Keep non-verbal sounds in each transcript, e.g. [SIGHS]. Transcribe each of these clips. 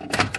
All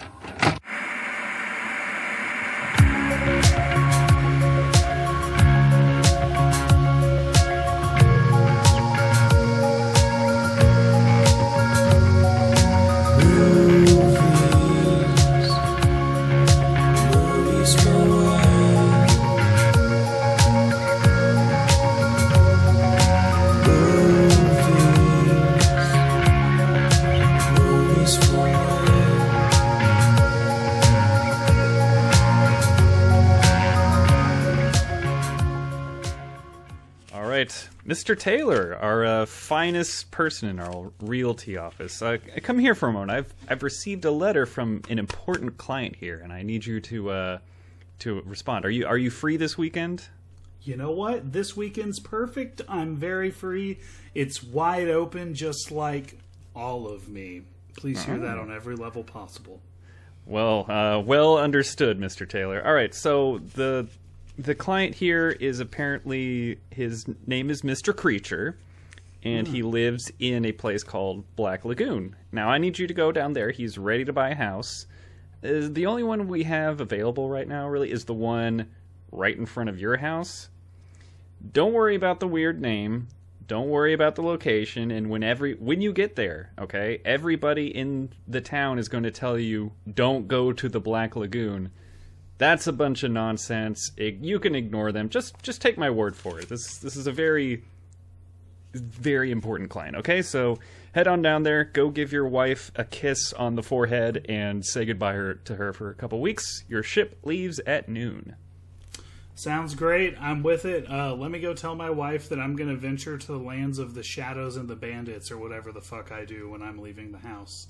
Mr. Taylor, our uh, finest person in our realty office. Uh, come here for a moment. I've I've received a letter from an important client here, and I need you to uh, to respond. Are you are you free this weekend? You know what? This weekend's perfect. I'm very free. It's wide open, just like all of me. Please hear that on every level possible. Well, uh, well understood, Mr. Taylor. All right, so the the client here is apparently his name is Mr. Creature, and he lives in a place called Black Lagoon. Now, I need you to go down there. He's ready to buy a house. Uh, the only one we have available right now, really, is the one right in front of your house. Don't worry about the weird name. Don't worry about the location. And when every when you get there, okay, everybody in the town is going to tell you, "Don't go to the Black Lagoon." That's a bunch of nonsense. It, you can ignore them. Just just take my word for it. This this is a very very important client. Okay, so head on down there. Go give your wife a kiss on the forehead and say goodbye her, to her for a couple weeks. Your ship leaves at noon. Sounds great. I'm with it. Uh, let me go tell my wife that I'm going to venture to the lands of the shadows and the bandits or whatever the fuck I do when I'm leaving the house.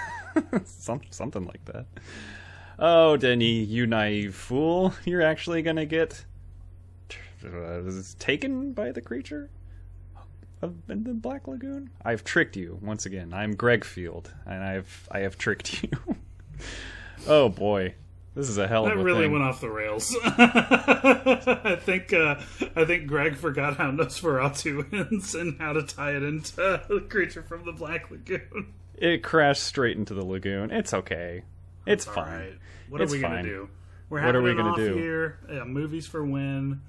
[LAUGHS] Some, something like that. Oh, Denny, you naive fool! You're actually gonna get uh, taken by the creature of the Black Lagoon. I've tricked you once again. I'm Greg Field, and I've I have tricked you. [LAUGHS] oh boy, this is a hell of That a really thing. went off the rails. [LAUGHS] I think uh, I think Greg forgot how Nosferatu ends and how to tie it into [LAUGHS] the creature from the Black Lagoon. It crashed straight into the lagoon. It's okay. It's All fine. right. What It's are we fine. gonna do? We're What having are we gonna off do? year. Yeah, movies for when.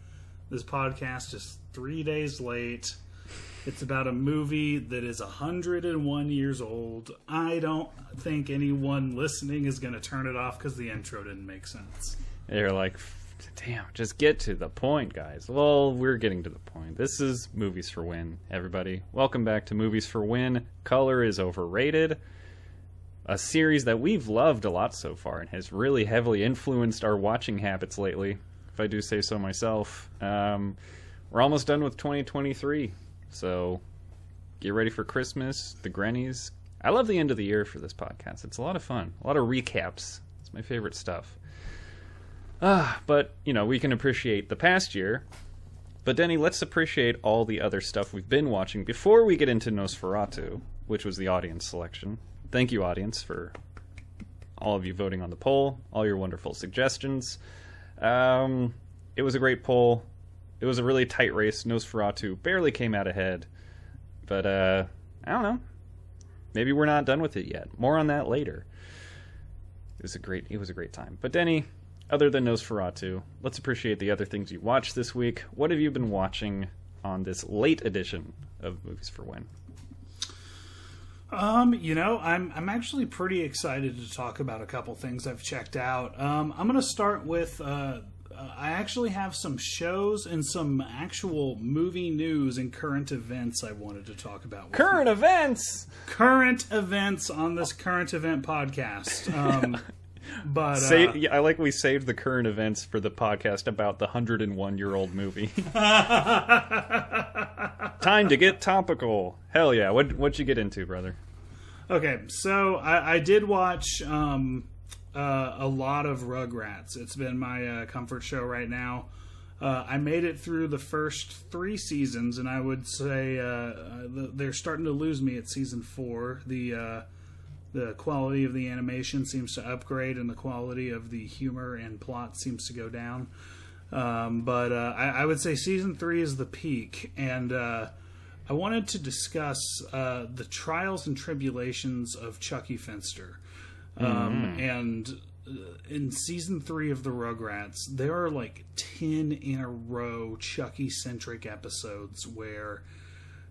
This podcast is three days late. It's about a movie that is 101 years old. I don't think anyone listening is going to turn it off because the intro didn't make sense. You're like, damn, just get to the point, guys. Well, we're getting to the point. This is Movies for When, everybody. Welcome back to Movies for When. Color is overrated. A series that we've loved a lot so far and has really heavily influenced our watching habits lately, if I do say so myself. Um, we're almost done with 2023, so get ready for Christmas, the Grennies. I love the end of the year for this podcast. It's a lot of fun, a lot of recaps. It's my favorite stuff. Ah, but you know, we can appreciate the past year. But Denny, let's appreciate all the other stuff we've been watching before we get into Nosferatu, which was the audience selection. Thank you, audience, for all of you voting on the poll, all your wonderful suggestions. Um, it was a great poll. It was a really tight race. Nosferatu barely came out ahead, but uh, I don't know. Maybe we're not done with it yet. More on that later. It was a great. It was a great time. But Denny, other than Nosferatu, let's appreciate the other things you watched this week. What have you been watching on this late edition of Movies for When? Um, you know, I'm I'm actually pretty excited to talk about a couple things I've checked out. Um, I'm going to start with uh, uh, I actually have some shows and some actual movie news and current events I wanted to talk about. Current events. current events on this current event podcast. Um, [LAUGHS] but uh, yeah, I like we saved the current events for the podcast about the 101 year old movie. [LAUGHS] Time to get topical. Hell yeah! What what'd you get into, brother? Okay, so I, I did watch um, uh, a lot of Rugrats. It's been my uh, comfort show right now. Uh, I made it through the first three seasons, and I would say uh, uh, they're starting to lose me at season four. The uh, the quality of the animation seems to upgrade, and the quality of the humor and plot seems to go down. Um, but uh, I, I would say season three is the peak, and uh, I wanted to discuss uh, the trials and tribulations of Chuckie Finster. Um, And uh, in season three of the Rugrats, there are like 10 in a row Chucky centric episodes where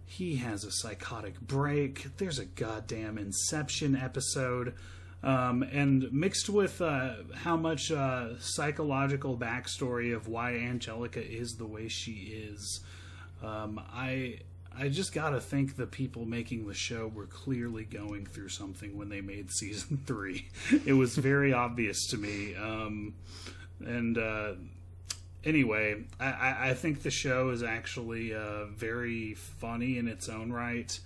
he has a psychotic break. There's a goddamn Inception episode. Um, and mixed with uh, how much uh, psychological backstory of why Angelica is the way she is, um, I I just gotta think the people making the show were clearly going through something when they made season [LAUGHS] three. It was very obvious to me. Um, and uh, anyway, I- I, think the show is actually uh, very funny in its own right.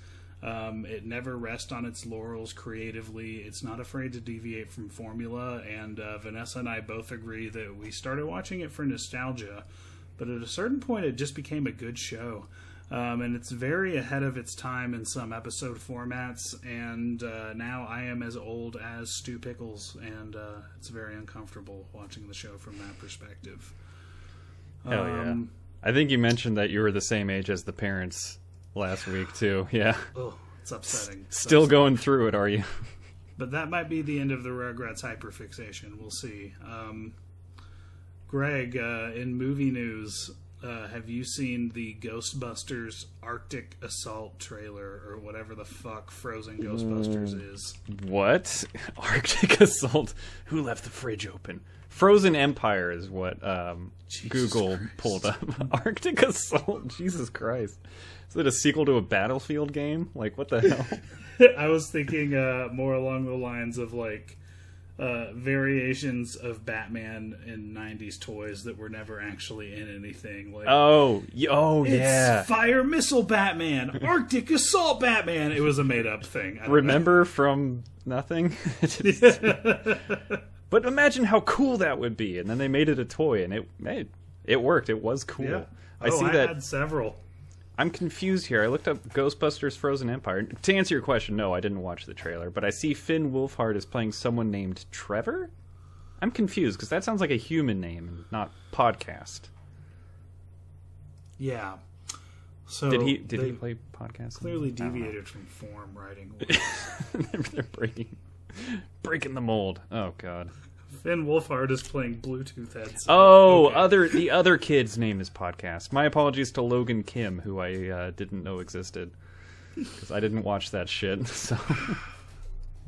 Um, it never rests on its laurels creatively. It's not afraid to deviate from formula. And uh, Vanessa and I both agree that we started watching it for nostalgia, but at a certain point, it just became a good show. Um, and it's very ahead of its time in some episode formats. And uh, now I am as old as Stu Pickles, and uh, it's very uncomfortable watching the show from that perspective. Hell yeah. Um, I think you mentioned that you were the same age as the parents last week too. [LAUGHS] Yeah. Oh, it's upsetting. It's Still upsetting. going through it, are you? [LAUGHS] But that might be the end of the Rugrats hyperfixation. We'll see. Um, Greg, uh, in movie news, uh, have you seen the Ghostbusters Arctic Assault trailer or whatever the fuck Frozen Ghostbusters Mm. is? What? [LAUGHS] Arctic Assault? Who left the fridge open? Frozen Empire is what um, Google Christ. pulled up. [LAUGHS] Arctic Assault? [LAUGHS] Jesus Christ. Is it a sequel to a Battlefield game? Like, what the hell? I was thinking uh, more along the lines of like uh, variations of Batman in '90s toys that were never actually in anything. Like, Oh, oh yeah. Fire Missile Batman, Arctic Assault Batman. It was a made up thing. I don't know. Remember from nothing? [LAUGHS] but imagine how cool that would be. And then they made it a toy, and it it, it worked. It was cool. Yeah. I oh, see I that. had several. I'm confused here. I looked up Ghostbusters Frozen Empire. To answer your question, no, I didn't watch the trailer, but I see Finn Wolfhard is playing someone named Trevor. I'm confused because that sounds like a human name and not podcast. Yeah. So Did he did he play podcast? clearly I don't know. deviated from form writing. [LAUGHS] they're, they're breaking breaking the mold. Oh god. Finn Wolfhard is playing Bluetooth headsets. Oh, Okay. other the other kid's name is podcast. My apologies to Logan Kim, who I uh, didn't know existed because I didn't watch that shit. [LAUGHS] So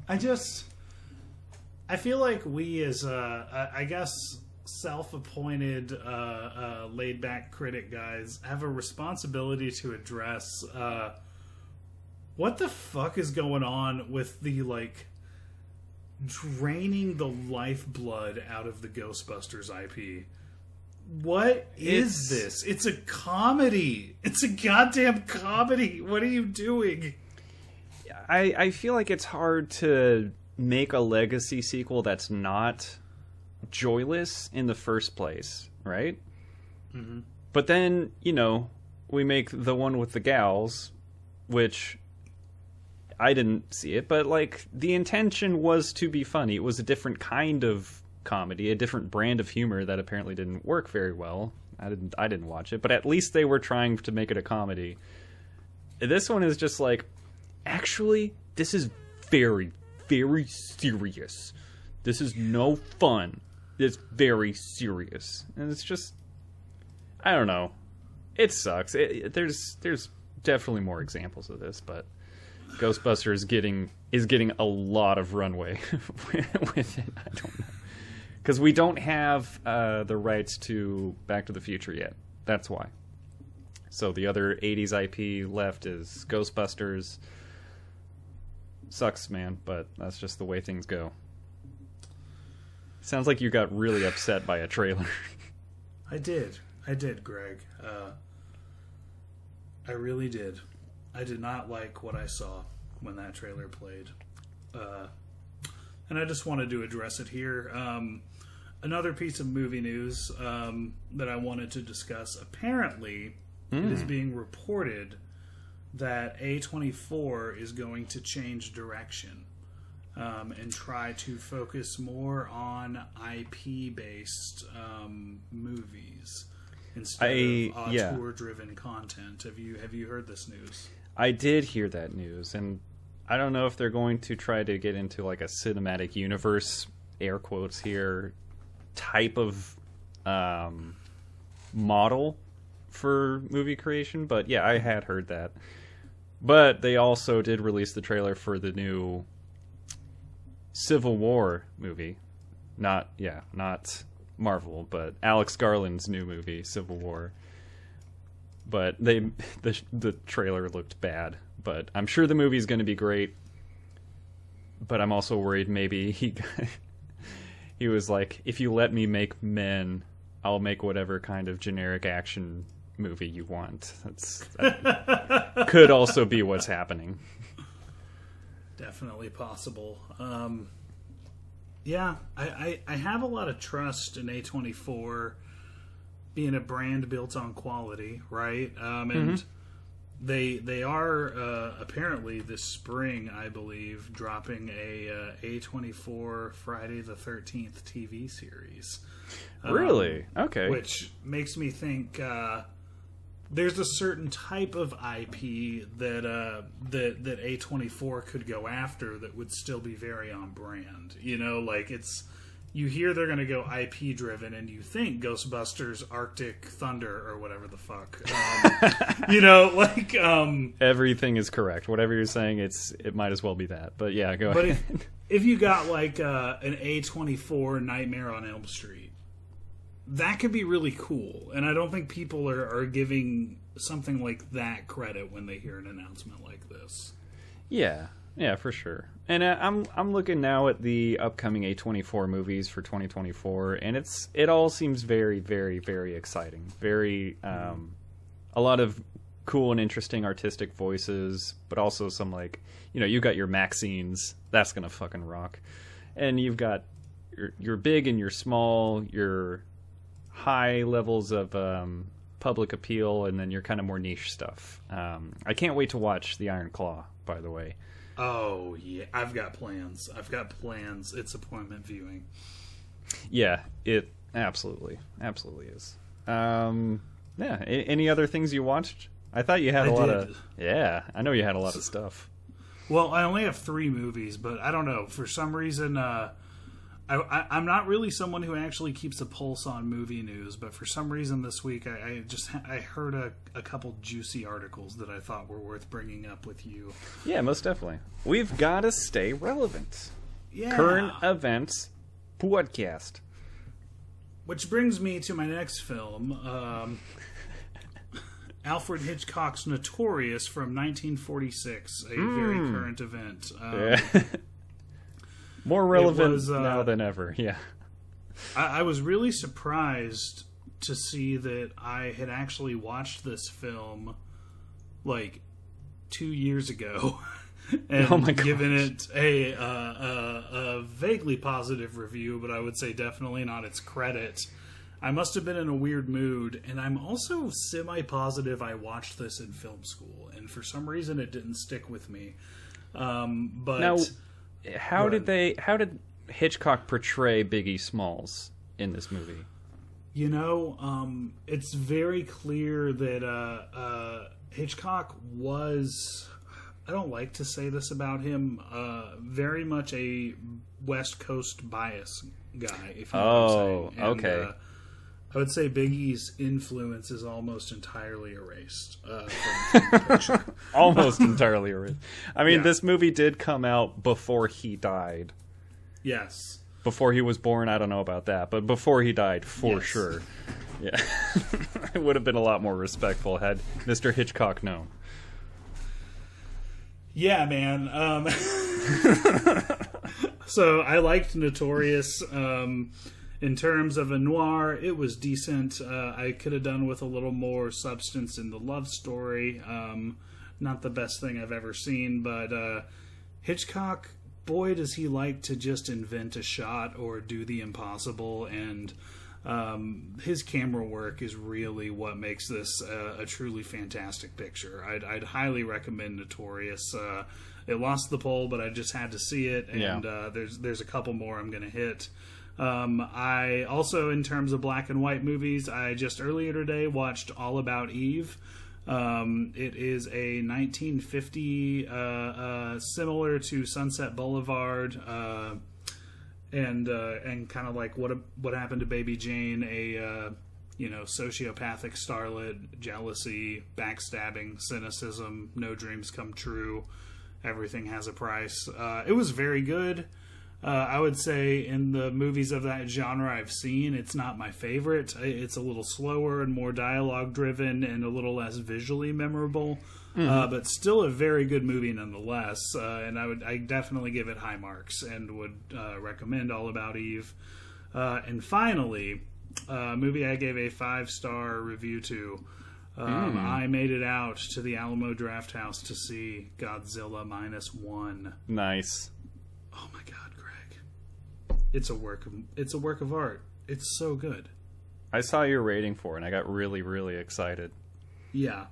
I just I feel like we as uh I I guess self-appointed uh, uh laid-back critic guys have a responsibility to address uh what the fuck is going on with the like draining the lifeblood out of the Ghostbusters IP. What is It's- this? It's a comedy. It's a goddamn comedy. What are you doing? I I feel like it's hard to make a legacy sequel that's not joyless in the first place, right? Mm-hmm. But then you know we make the one with the gals, which I didn't see it, but like the intention was to be funny. It was a different kind of comedy, a different brand of humor that apparently didn't work very well. I didn't I didn't watch it, but at least they were trying to make it a comedy. This one is just like actually this is very very serious. This is no fun. It's very serious. And it's just I don't know. It sucks. It, there's there's definitely more examples of this, but Ghostbusters getting is getting a lot of runway [LAUGHS] with it. I don't know because we don't have uh, the rights to Back to the Future yet. That's why. So the other '80s IP left is Ghostbusters. Sucks, man, but that's just the way things go. Sounds like you got really upset by a trailer. [LAUGHS] I did. I did, Greg. Uh, I really did. I did not like what I saw when that trailer played. Uh, and I just wanted to address it here. Um, another piece of movie news um, that I wanted to discuss. Apparently, it is being reported that A24 is going to change direction um, and try to focus more on IP based um, movies instead I- of yeah. auteur driven content. Have you have you heard this news? I did hear that news, and I don't know if they're going to try to get into like a cinematic universe, air quotes here, type of um, model for movie creation. But yeah, I had heard that. But they also did release the trailer for the new Civil War movie. Not yeah, not Marvel, but Alex Garland's new movie, Civil War. But they the the trailer looked bad, but I'm sure the movie's going to be great. But I'm also worried maybe he [LAUGHS] he was like, if you let me make men, I'll make whatever kind of generic action movie you want. That's that [LAUGHS] could also be what's happening. Definitely possible. Um, yeah, I, I, I have a lot of trust in A24 being a brand built on quality, right? Um, and Mm-hmm. they they are uh, apparently this spring, I believe, dropping a uh, A24 Friday the 13th TV series. Um, Really? Okay. which makes me think uh, there's a certain type of IP that uh, that that A24 could go after that would still be very on brand. You know, like it's you hear they're going to go IP driven, and you think Ghostbusters, Arctic Thunder, or whatever the fuck. Um, [LAUGHS] you know, like um, Everything is correct. Whatever you're saying, it's it might as well be that. But yeah, go But ahead. if, [LAUGHS] if you got like uh, an A24 Nightmare on Elm Street, that could be really cool. And I don't think people are, are giving something like that credit when they hear an announcement like this. Yeah, yeah, for sure. And uh, I'm I'm looking now at the upcoming A24 movies for 2024, and it's it all seems very, very, very exciting. Very, um, a lot of cool and interesting artistic voices, but also some like you know you got your MaXXXines, that's gonna fucking rock, and you've got your your big and your small, your high levels of um, public appeal, and then your kind of more niche stuff. Um, I can't wait to watch The Iron Claw. By the way, Oh, yeah. I've got plans. I've got plans. It's appointment viewing. yeah, it absolutely, absolutely is. Um, yeah. A- any other things you watched? I thought you had a I lot did. of. Yeah, I know you had a lot of stuff. Well, I only have three movies, but I don't know. For some reason, uh, I, I, I'm not really someone who actually keeps a pulse on movie news. But for some reason, this week I, I just I heard a, a couple juicy articles that I thought were worth bringing up with you. Yeah, most definitely. We've got to stay relevant. Yeah. Current events podcast. Which brings me to my next film, um, [LAUGHS] Alfred Hitchcock's Notorious from 1946, a very current event. Um, [LAUGHS] More relevant was, uh, now than ever. [LAUGHS] Yeah. I, I was really surprised to see that I had actually watched this film like two years ago [LAUGHS] and Oh given it a, uh, a, a vaguely positive review, but I would say definitely not its credit. I must have been in a weird mood, and I'm also semi positive I watched this in film school, and for some reason it didn't stick with me. Um, but Now, how did they? How did Hitchcock portray Biggie Smalls in this movie? You know, um, it's very clear that uh, uh, Hitchcock was. I don't like to say this about him. Uh, very much a West Coast bias guy. If you know Oh, what I'm saying. And, okay. I would say Biggie's influence is almost entirely erased. Uh, from, [LAUGHS] from. Almost entirely erased. I mean, Yeah. this movie did come out before he died. yes. Before he was born, I don't know about that, but before he died, for Yes. sure. Yeah, [LAUGHS] it would have been a lot more respectful had Mr. Hitchcock known. Yeah, man. Um, [LAUGHS] so I liked Notorious. Um, in terms of a noir, it was decent. Uh, I could have done with a little more substance in the love story. Um, not the best thing I've ever seen, but uh, Hitchcock, boy, does he like to just invent a shot or do the impossible. And um, his camera work is really what makes this uh, a truly fantastic picture. I'd, I'd highly recommend Notorious. Uh, it lost the poll, but I just had to see it, and Yeah. uh, there's there's a couple more I'm going to hit. Um, I also, in terms of black and white movies, I just earlier today watched All About Eve. Um, it is a 1950, uh, uh, similar to Sunset Boulevard, uh, and uh, and kind of like what what happened to Baby Jane, a uh, you know sociopathic starlet, jealousy, backstabbing, cynicism, no dreams come true, everything has a price. Uh, it was very good. Uh, I would say in the movies of that genre I've seen, it's not my favorite. It's a little slower and more dialogue driven and a little less visually memorable, mm-hmm. uh, but still a very good movie nonetheless. Uh, and I would I definitely give it high marks and would uh, recommend All About Eve. Uh, and finally, a movie I gave a five star review to. Um, mm. I made it out to the Alamo Drafthouse to see Godzilla minus one. Nice. Oh my god it's a work of it's a work of art. It's so good. I saw your rating for it and I got really really excited. Yeah.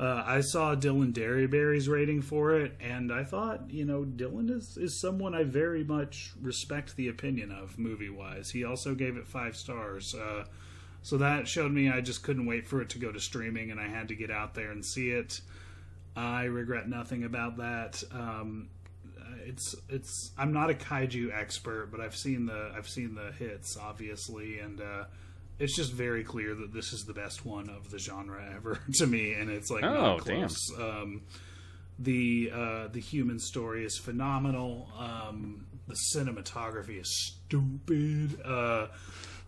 Uh, I saw Dylan Derryberry's rating for it, and I thought, you know, Dylan is, is someone I very much respect the opinion of movie wise. He also gave it five stars. Uh, so that showed me I just couldn't wait for it to go to streaming, and I had to get out there and see it. I regret nothing about that. Um, it's it's I'm not a kaiju expert, but I've seen the I've seen the hits obviously, and uh, it's just very clear that this is the best one of the genre ever [LAUGHS] to me, and it's like oh close. damn. Um, the uh, the human story is phenomenal. Um, the cinematography is stupid. Uh,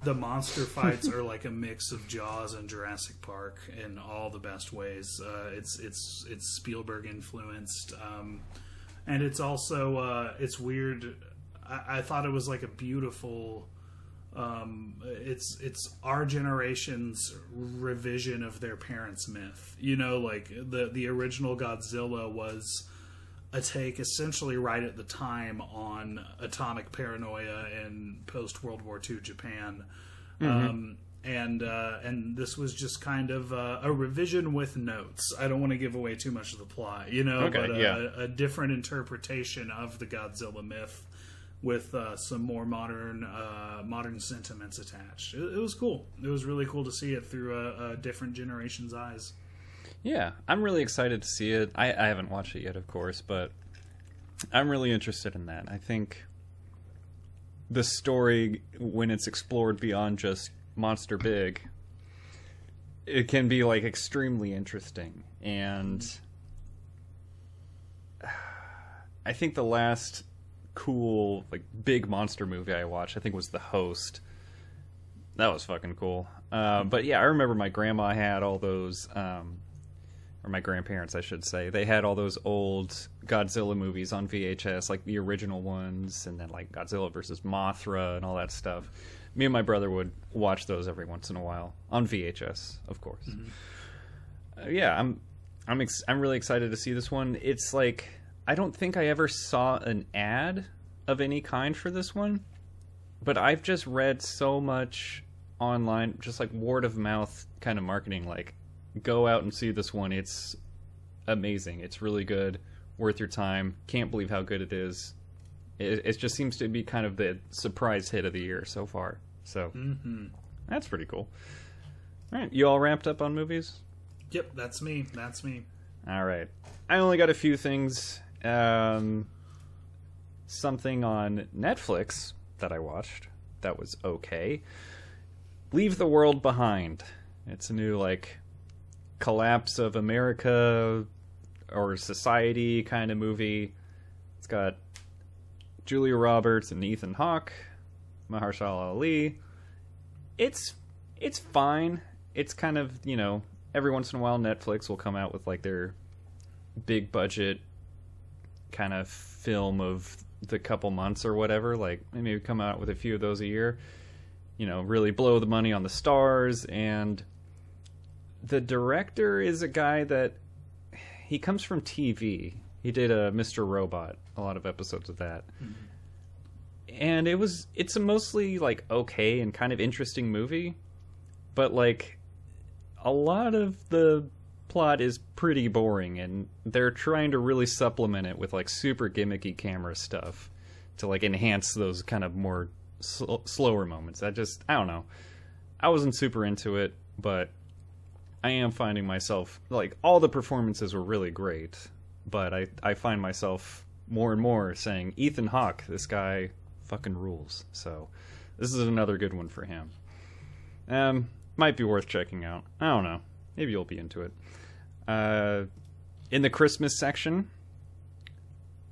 the monster [LAUGHS] fights are like a mix of Jaws and Jurassic Park in all the best ways. Uh, it's it's it's Spielberg influenced. Um, and it's also uh, it's weird. I, I, thought it was like a beautiful. Um, it's it's our generation's revision of their parents' myth. You know, like the the original Godzilla was a take essentially right at the time on atomic paranoia in post World War II Japan. Mm-hmm. Um, and uh, and this was just kind of uh, a revision with notes. I don't want to give away too much of the plot, you know, okay, but a, yeah. a, a, different interpretation of the Godzilla myth with uh, some more modern uh, modern sentiments attached. It, it, was cool. It was really cool to see it through a, a, different generation's eyes. Yeah, I'm really excited to see it. I, I haven't watched it yet, of course, but I'm really interested in that. I think the story, when it's explored beyond just monster big it can be like extremely interesting. And i think the last cool like big monster movie i watched i think was the host. That was fucking cool. Uh, but yeah i remember my grandma had all those um, or my grandparents i should say they had all those old godzilla movies on vhs like the original ones and then like godzilla versus mothra and all that stuff me and my brother would watch those every once in a while on VHS, of course. Mm-hmm. Uh, yeah, I'm I'm ex- I'm really excited to see this one. It's like I don't think I ever saw an ad of any kind for this one, but I've just read so much online, just like word of mouth kind of marketing. Like, go out and see this one. It's amazing. It's really good, worth your time. Can't believe how good it is it, it just seems to be kind of the surprise hit of the year so far. So mm-hmm. that's pretty cool. All right, you all ramped up on movies? Yep, that's me. That's me. All right. I only got a few things. Um, something on Netflix that I watched that was okay. Leave the World Behind. It's a new like collapse of America or society kind of movie. It's got Julia Roberts and Ethan Hawke, Mahershala Ali. It's it's fine. It's kind of you know every once in a while Netflix will come out with like their big budget kind of film of the couple months or whatever. Like maybe come out with a few of those a year. You know, really blow the money on the stars and the director is a guy that he comes from TV. He did a Mr. Robot, a lot of episodes of that. Mm-hmm. And it was it's a mostly like okay and kind of interesting movie, but like a lot of the plot is pretty boring and they're trying to really supplement it with like super gimmicky camera stuff to like enhance those kind of more sl- slower moments. I just I don't know. I wasn't super into it, but I am finding myself like all the performances were really great, but I I find myself more and more saying Ethan Hawke, this guy fucking rules. So this is another good one for him. Um, might be worth checking out. I don't know. Maybe you'll be into it. Uh, in the Christmas section,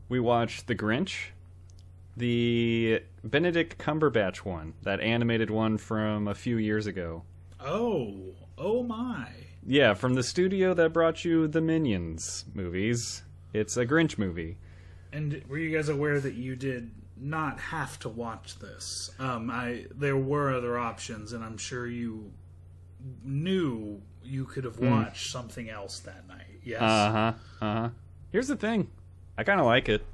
we watched The Grinch, the Benedict Cumberbatch one, that animated one from a few years ago. Oh, oh my. Yeah, from the studio that brought you the Minions movies. It's a Grinch movie. And were you guys aware that you did not have to watch this? Um, I there were other options, and I'm sure you knew you could have watched something else that night. Yes. Uh huh. Uh huh. Here's the thing, I kind of like it.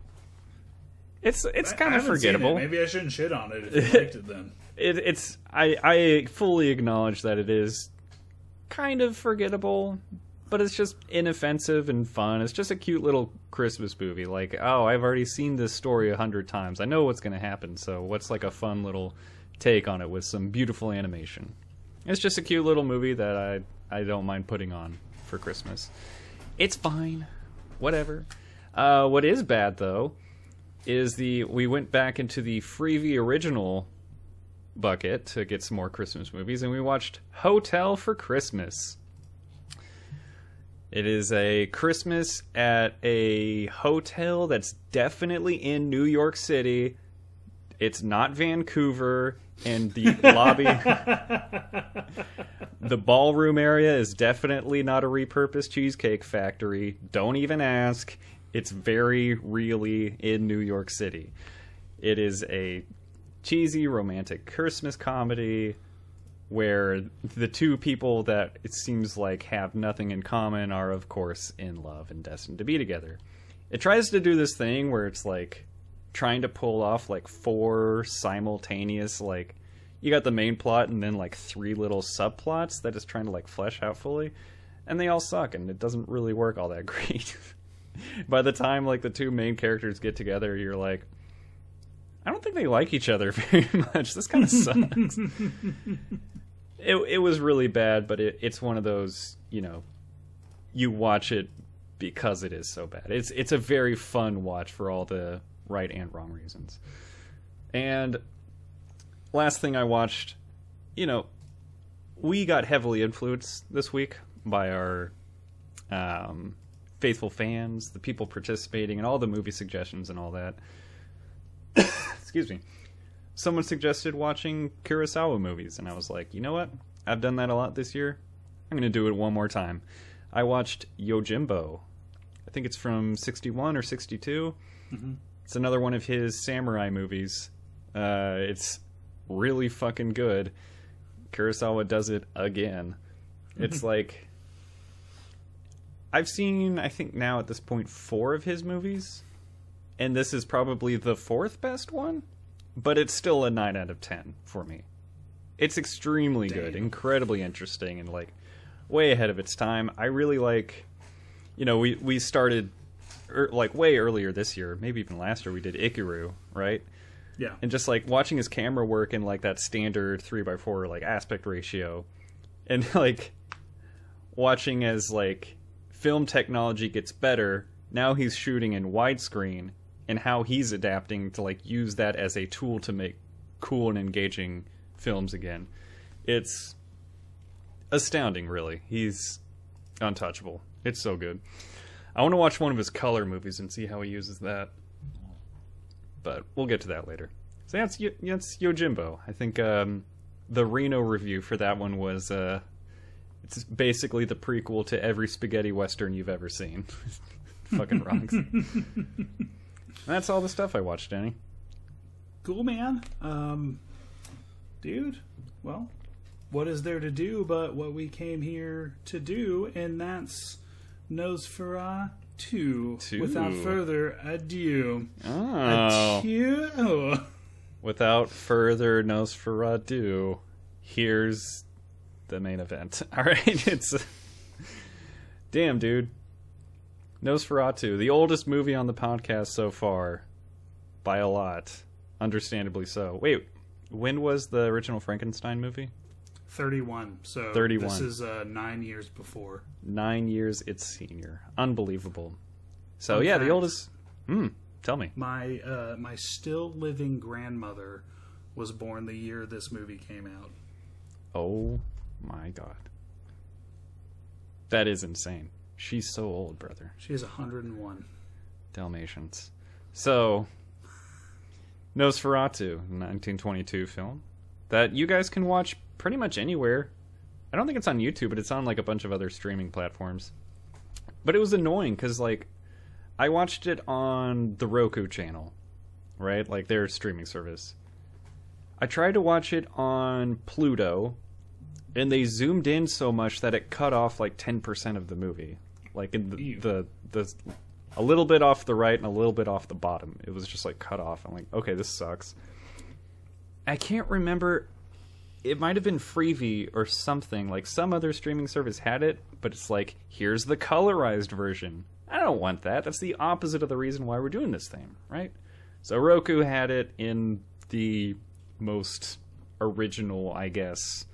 It's it's kind of haven't seen it. forgettable. Maybe I shouldn't shit on it if you liked it then. [LAUGHS] it, it's I I fully acknowledge that it is kind of forgettable, but it's just inoffensive and fun. It's just a cute little Christmas movie. Like, oh, I've already seen this story a hundred times. I know what's going to happen. So, what's like a fun little take on it with some beautiful animation? It's just a cute little movie that I I don't mind putting on for Christmas. It's fine, whatever. Uh, what is bad though is the we went back into the Freevee original bucket to get some more Christmas movies, and we watched Hotel for Christmas. It is a Christmas at a hotel that's definitely in New York City. It's not Vancouver, and the [LAUGHS] lobby, the ballroom area is definitely not a repurposed cheesecake factory. Don't even ask. It's very really in New York City. It is a cheesy romantic Christmas comedy where the two people that it seems like have nothing in common are of course in love and destined to be together. It tries to do this thing where it's like trying to pull off like four simultaneous like you got the main plot and then like three little subplots that it's trying to like flesh out fully and they all suck and it doesn't really work all that [LAUGHS] great. By the time like the two main characters get together, you're like I don't think they like each other [LAUGHS] very much. This kind of sucks. [LAUGHS] it it was really bad, but it, it's one of those you know, you watch it because it is so bad. It's it's a very fun watch for all the right and wrong reasons. And last thing I watched, you know, we got heavily influenced this week by our um, faithful fans, the people participating, and all the movie suggestions and all that. Excuse me. Someone suggested watching Kurosawa movies, and I was like, you know what? I've done that a lot this year. I'm going to do it one more time. I watched Yojimbo. I think it's from 61 or 62. It's another one of his samurai movies. Uh, it's really fucking good. Kurosawa does it again. It's like I've seen I think now at this point 4 of his movies and this is probably the fourth best one, but it's still a 9 out of 10 for me. It's extremely good, incredibly interesting and like way ahead of its time. I really like you know, we we started er, like way earlier this year, maybe even last year we did Ikiru, right? Yeah. and just like watching his camera work in like that standard three by four like aspect ratio and [LAUGHS] like watching as like film technology gets better now he's shooting in widescreen and how he's adapting to like use that as a tool to make cool and engaging films again it's astounding really he's untouchable it's so good i want to watch one of his color movies and see how he uses that but we'll get to that later. So that's that's Yojimbo. I think um, the Reno review for that one was uh, it's basically the prequel to every spaghetti western you've ever seen. [LAUGHS] Fucking rocks. [LAUGHS] that's all the stuff I watched, Danny. Cool, man. Um, dude, well, what is there to do but what we came here to do, and that's Nosferatu. Two. Without further ado, Oh, adieu. without further Nosferatu, here's the main event. [LAUGHS] All right, it's damn, dude. Nosferatu, the oldest movie on the podcast so far, by a lot. Understandably so. Wait, when was the original Frankenstein movie? 31. So 31. this is uh, nine years before. Nine years its senior. Unbelievable. So Fun yeah, the oldest. Hmm. Tell me. My uh, my still living grandmother was born the year this movie came out. Oh my god. That is insane. She's so old, brother. She is 101. Dalmatians. So, Nosferatu, 1922 film that you guys can watch pretty much anywhere. I don't think it's on YouTube, but it's on like a bunch of other streaming platforms. But it was annoying because like I watched it on the Roku channel, right? Like their streaming service. I tried to watch it on Pluto, and they zoomed in so much that it cut off like 10% of the movie. Like in the, Ew. the the a little bit off the right and a little bit off the bottom. It was just like cut off. I'm like, okay, this sucks. I can't remember. It might have been Freevee or something. Like some other streaming service had it, but it's like, here's the colorized version. I don't want that. That's the opposite of the reason why we're doing this thing, right? So Roku had it in the most original, I guess,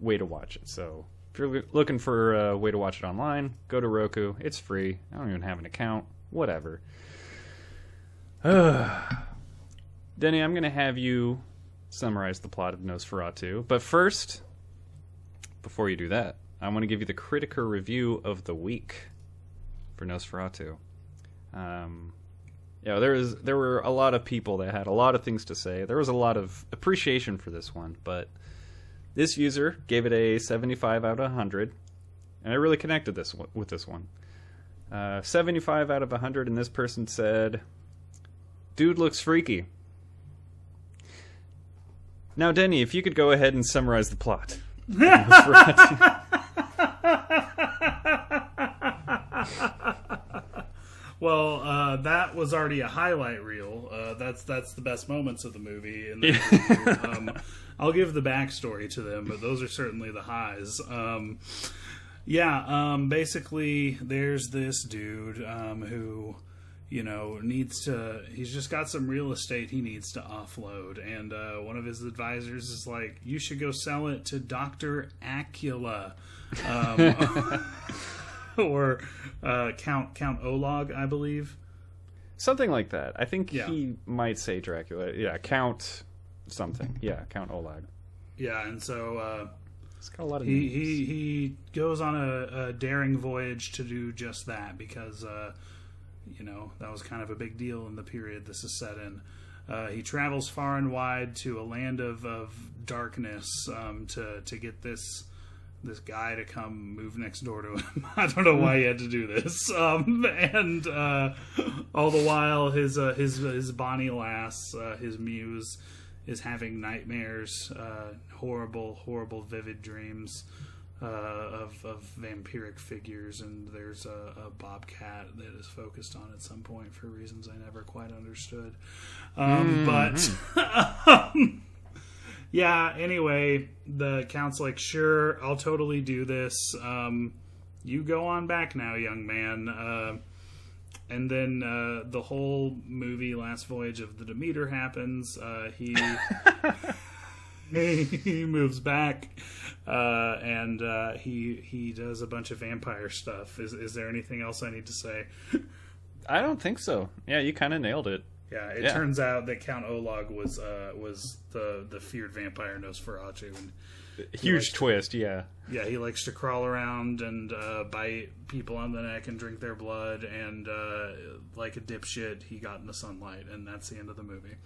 way to watch it. So if you're looking for a way to watch it online, go to Roku. It's free. I don't even have an account. Whatever. [SIGHS] Denny, I'm going to have you summarize the plot of Nosferatu. But first, before you do that, I want to give you the Criticker review of the week for Nosferatu. Um, there was there were a lot of people that had a lot of things to say. There was a lot of appreciation for this one, but this user gave it a 75 out of 100, and I really connected this one, with this one. Uh, 75 out of 100, and this person said, "Dude looks freaky." Now, Denny, if you could go ahead and summarize the plot. [LAUGHS] [LAUGHS] Well, uh, that was already a highlight reel. Uh, that's that's the best moments of the movie. And um, [LAUGHS] I'll give the backstory to them, but those are certainly the highs. Um, yeah, um, basically, there's this dude um, who, you know, needs to. He's just got some real estate he needs to offload, and uh, one of his advisors is like, "You should go sell it to Doctor Acula." [LAUGHS] [LAUGHS] [LAUGHS] Or uh, Count Count Olag, I believe. Something like that. I think Yeah. he might say Dracula. Yeah, Count something. Yeah, Count Olag. Yeah, and so uh, It's got a lot of he, names. he he goes on a, a daring voyage to do just that because uh, you know that was kind of a big deal in the period this is set in. Uh, he travels far and wide to a land of, of darkness um, to to get this this guy to come move next door to him. [LAUGHS] I don't know why he had to do this. [LAUGHS] Um, and uh, all the while, his uh, his his Bonnie lass, uh, his muse, is having nightmares, uh, horrible, horrible, vivid dreams uh, of of vampiric figures. And there's a, a bobcat that is focused on at some point for reasons I never quite understood. Um, But. [LAUGHS] yeah anyway the count's like sure i'll totally do this. Um, you go on back now young man. Uh, and then uh, the whole movie last voyage of the demeter happens. Uh, [LAUGHS] he he moves back uh, and uh, he he does a bunch of vampire stuff. Is, is there anything else i need to say? I don't think so. Yeah, you kind of nailed it. Yeah it Yeah. turns out that count olag was uh, was the the feared vampire nosferatu and Huge twist. Yeah. Yeah, he likes to crawl around and uh, bite people on the neck and drink their blood. And uh, like a dipshit, he got in the sunlight, and that's the end of the movie.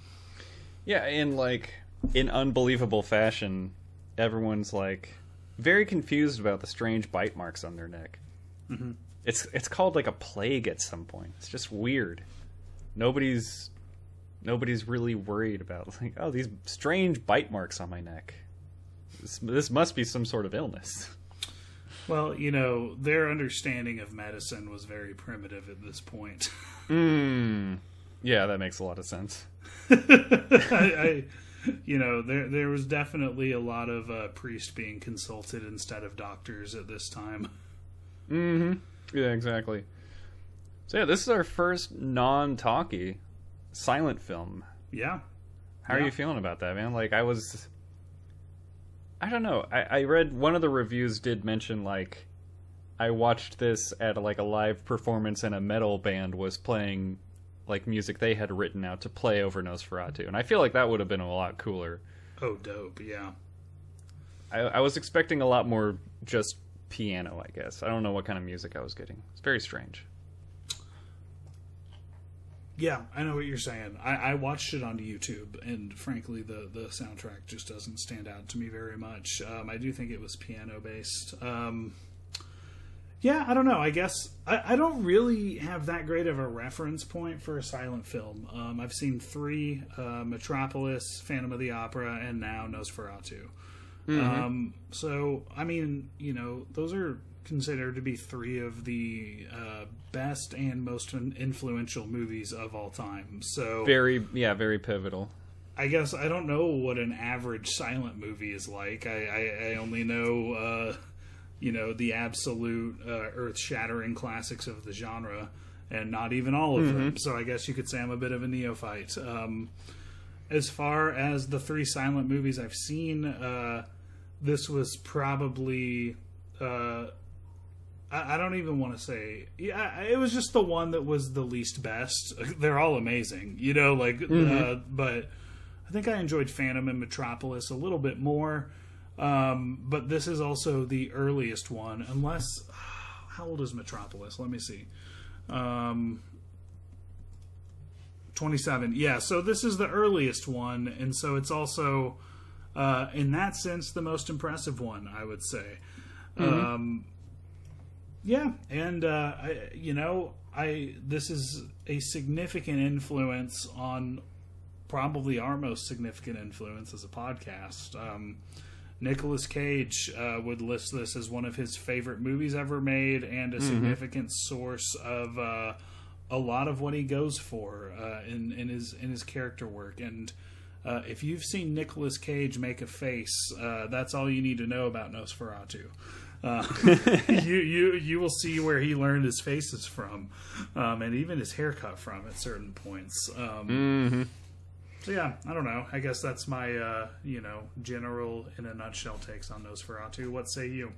Yeah, in like in unbelievable fashion, everyone's like very confused about the strange bite marks on their neck. Mm-hmm. It's it's called like a plague at some point. It's just weird. Nobody's nobody's really worried about like oh these strange bite marks on my neck. This, this must be some sort of illness. Well, you know, their understanding of medicine was very primitive at this point. Hmm. Yeah, that makes a lot of sense. [LAUGHS] I, I, you know, there there was definitely a lot of uh, priests being consulted instead of doctors at this time. Mm-hmm. Yeah, exactly. So yeah, this is our first non-talky silent film. Yeah, How are you feeling about that, man? Like I was I don't know. I, I read one of the reviews did mention like I watched this at like a live performance and a metal band was playing like music they had written out to play over Nosferatu, and I feel like that would have been a lot cooler. Oh, dope! Yeah. I, I was expecting a lot more just piano. I guess I don't know what kind of music I was getting. It's very strange. Yeah, I know what you're saying. I, I watched it on YouTube, and frankly, the the soundtrack just doesn't stand out to me very much. Um, I do think it was piano based. Um, yeah, I don't know. I guess I, I don't really have that great of a reference point for a silent film. Um, I've seen three: uh, Metropolis, Phantom of the Opera, and now Nosferatu. Um, so, I mean, you know, those are considered to be three of the uh, best and most influential movies of all time. So, Very yeah, very pivotal. I guess I don't know what an average silent movie is like. I, I, I only know, uh, you know, the absolute uh, earth-shattering classics of the genre, and not even all of them. So I guess you could say I'm a bit of a neophyte. Um, as far as the three silent movies I've seen, uh, this was probably. Uh, I I don't even want to say. Yeah, it was just the one that was the least best. [LAUGHS] They're all amazing, you know. Like, uh, but I think I enjoyed Phantom and Metropolis a little bit more. Um, but this is also the earliest one, unless. [SIGHS] How old is Metropolis? Let me see. Um, 27. Yeah, so this is the earliest one, and so it's also, uh, in that sense, the most impressive one, I would say. Um, yeah, and uh, I, you know, I this is a significant influence on probably our most significant influence as a podcast. Um, Nicolas Cage uh, would list this as one of his favorite movies ever made and a significant source of uh, a lot of what he goes for uh, in in his in his character work. And uh, if you've seen Nicolas Cage make a face, uh, that's all you need to know about Nosferatu. Uh, [LAUGHS] you you you will see where he learned his faces from, um, and even his haircut from at certain points. Um, So yeah, I don't know. I guess that's my uh, you know general in a nutshell takes on Nosferatu. What say you?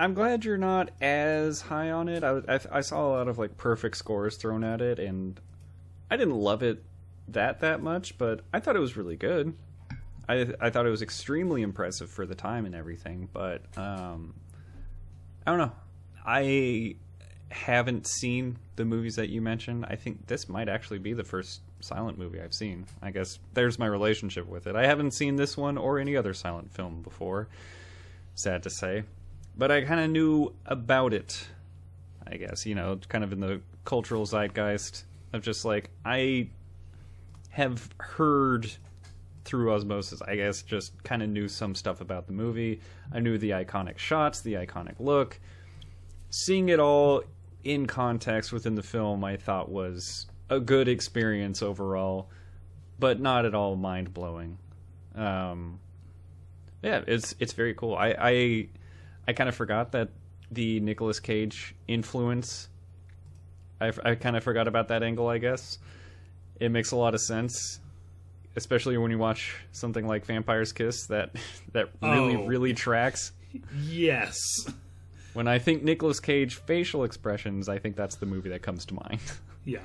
I'm glad you're not as high on it. I, I, I saw a lot of like perfect scores thrown at it, and I didn't love it that that much, but I thought it was really good. I I thought it was extremely impressive for the time and everything, but um, I don't know. I haven't seen the movies that you mentioned. I think this might actually be the first silent movie I've seen. I guess there's my relationship with it. I haven't seen this one or any other silent film before. Sad to say but I kind of knew about it. I guess you know, kind of in the cultural zeitgeist of just like I have heard through osmosis. I guess just kind of knew some stuff about the movie. I knew the iconic shots, the iconic look. Seeing it all in context within the film, I thought was a good experience overall, but not at all mind blowing. Um, yeah, it's it's very cool. I I, I kind of forgot that the Nicolas Cage influence. I, I kind of forgot about that angle. I guess it makes a lot of sense, especially when you watch something like Vampire's Kiss. That [LAUGHS] that really Oh. really tracks. Yes. When I think Nicolas Cage facial expressions, I think that's the movie that comes to mind. [LAUGHS] Yeah.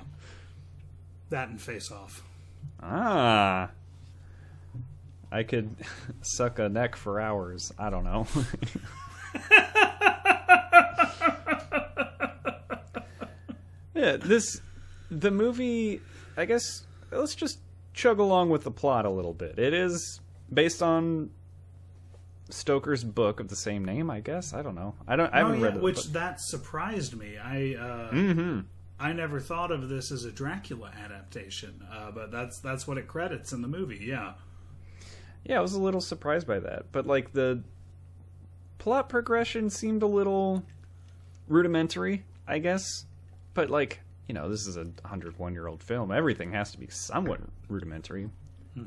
That and Face Off. ah. I could [LAUGHS] suck a neck for hours. I don't know. yeah, this the movie, I guess let's just chug along with the plot a little bit. It is based on Stoker's book of the same name, I guess. I don't know. I don't I Oh haven't yeah, read it. which that surprised me. I uh, Mm-hmm. I never thought of this as a Dracula adaptation, uh, but that's that's what it credits in the movie. Yeah. Yeah, I was a little surprised by that. But like the plot progression seemed a little rudimentary, I guess. But like, you know, this is a 101 year old film. Everything has to be somewhat rudimentary.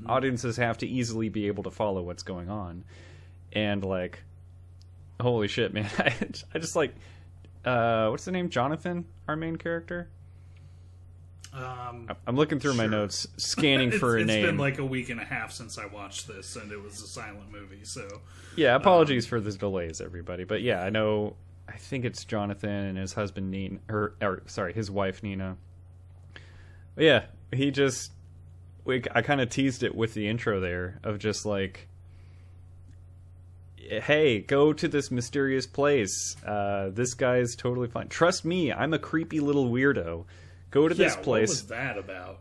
Audiences have to easily be able to follow what's going on. And like, holy shit, man! I, [LAUGHS] I just like, uh, what's the name? Jonathan, our main character. Um, I'm looking through my notes, [LAUGHS] scanning for a it's name. It's been like a week and a half since I watched this, and it was a silent movie. So Yeah, Um, apologies for the delays, everybody. But yeah, I know. I think it's Jonathan and his husband Nina, or, or sorry, his wife Nina. But yeah, he just. We, I kind of teased it with the intro there of just like, hey, go to this mysterious place. Uh, this guy's totally fine. Trust me, I'm a creepy little weirdo. Go to yeah, this what place. was that about?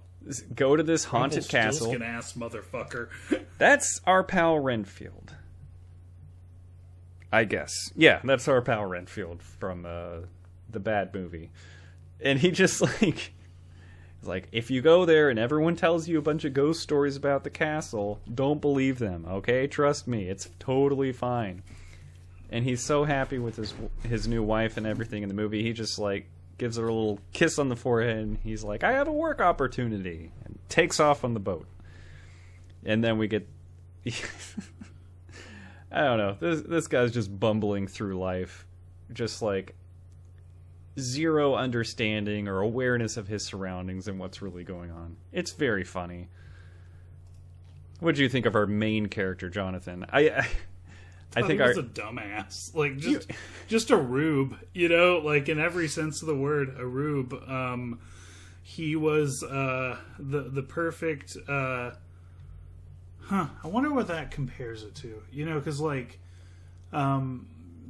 Go to this haunted castle. Ass motherfucker. [LAUGHS] That's our pal Renfield. I guess. Yeah, that's our pal Renfield from uh, the bad movie. And he just [LAUGHS] like like if you go there and everyone tells you a bunch of ghost stories about the castle, don't believe them, okay? Trust me, it's totally fine. And he's so happy with his his new wife and everything in the movie. He just like gives her a little kiss on the forehead and he's like, "I have a work opportunity." And takes off on the boat. And then we get [LAUGHS] I don't know. This this guy's just bumbling through life, just like zero understanding or awareness of his surroundings and what's really going on. It's very funny. What do you think of our main character, Jonathan? I I, I thought think he our a dumbass, like just just a rube, you know, like in every sense of the word, a rube. Um, he was uh, the the perfect. Uh, huh. I wonder what that compares it to, you know, because like, um,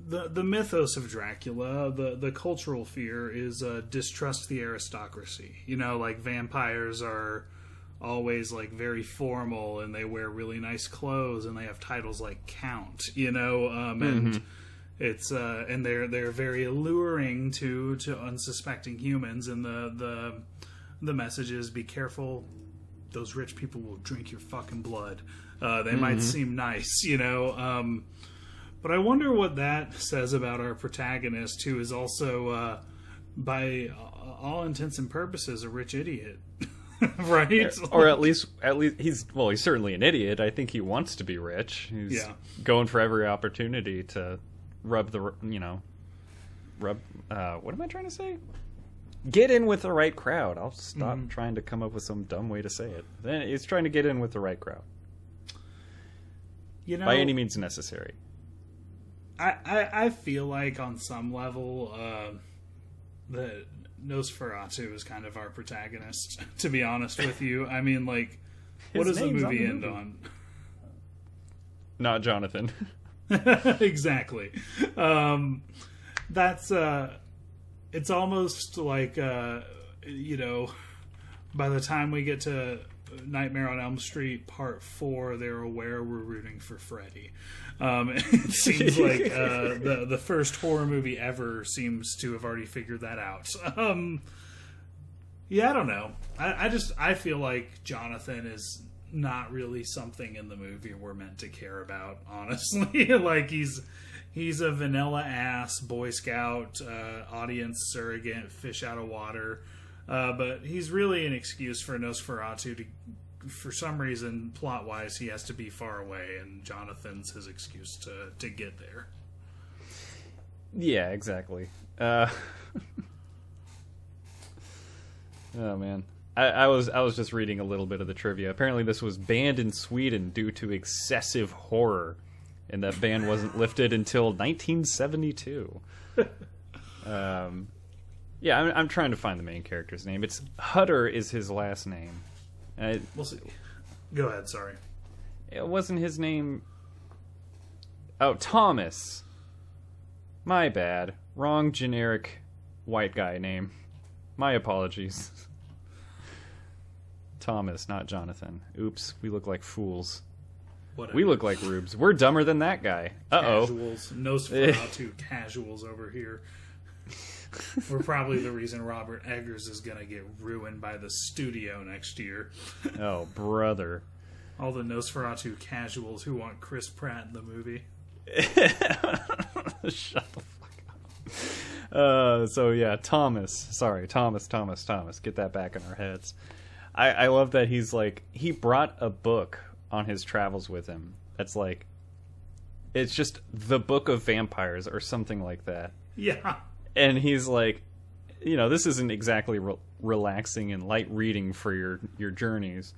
the the mythos of Dracula, the the cultural fear is uh, distrust the aristocracy. You know, like vampires are always like very formal and they wear really nice clothes and they have titles like count you know um and it's uh and they're they're very alluring to to unsuspecting humans and the the the message is be careful those rich people will drink your fucking blood. Uh they might seem nice you know um but i wonder what that says about our protagonist who is also uh by all intents and purposes a rich idiot. [LAUGHS] Right? Or at least at least he's well he's certainly an idiot. I think he wants to be rich. He's Yeah. going for every opportunity to rub the you know rub uh what am i trying to say get in with the right crowd i'll stop Mm-hmm. trying to come up with some dumb way to say it then it's trying to get in with the right crowd you know by any means necessary I, I, I feel like on some level, uh, the Nosferatu is kind of our protagonist. [LAUGHS] To be honest with you, I mean, like, what His does the movie the end movie. on? not jonathan [LAUGHS] exactly. Um, that's uh, it's almost like uh, you know, by the time we get to Nightmare on Elm Street Part Four, they're aware we're rooting for Freddy. Um, [LAUGHS] it seems like uh, the the first horror movie ever seems to have already figured that out. [LAUGHS] Um, yeah, I don't know. I, I just I feel like Jonathan is not really something in the movie we're meant to care about. Honestly, [LAUGHS] like he's he's a vanilla ass Boy Scout uh, audience surrogate, fish out of water. Uh, but he's really an excuse for Nosferatu to, for some reason, plot wise, he has to be far away, and Jonathan's his excuse to to get there. yeah exactly uh [LAUGHS] oh man I, I was I was just reading a little bit of the trivia. Apparently, this was banned in Sweden due to excessive horror, and that ban wasn't lifted until 1972. [LAUGHS] um, yeah, I'm, I'm trying to find the main character's name. It's Hutter is his last name. Uh, We'll see. Go ahead. Sorry. it wasn't his name. Oh, Thomas. My bad. Wrong generic white guy name. My apologies. [LAUGHS] Thomas, not Jonathan. Oops, we look like fools. Whatever. We look like rubes. We're dumber than that guy. Uh oh. casuals. Nosferatu [LAUGHS] casuals over here. We're probably the reason Robert Eggers is going to get ruined by the studio next year. [LAUGHS] Oh, brother. All the Nosferatu casuals who want Chris Pratt in the movie. [LAUGHS] Shut the fuck up. Uh, so yeah, Thomas. Sorry, Thomas, Thomas, Thomas. Get that back in our heads. I, I love that he's like he brought a book on his travels with him. That's like, it's just the book of vampires or something like that. Yeah. And he's like, you know, this isn't exactly re- relaxing and light reading for your your journeys.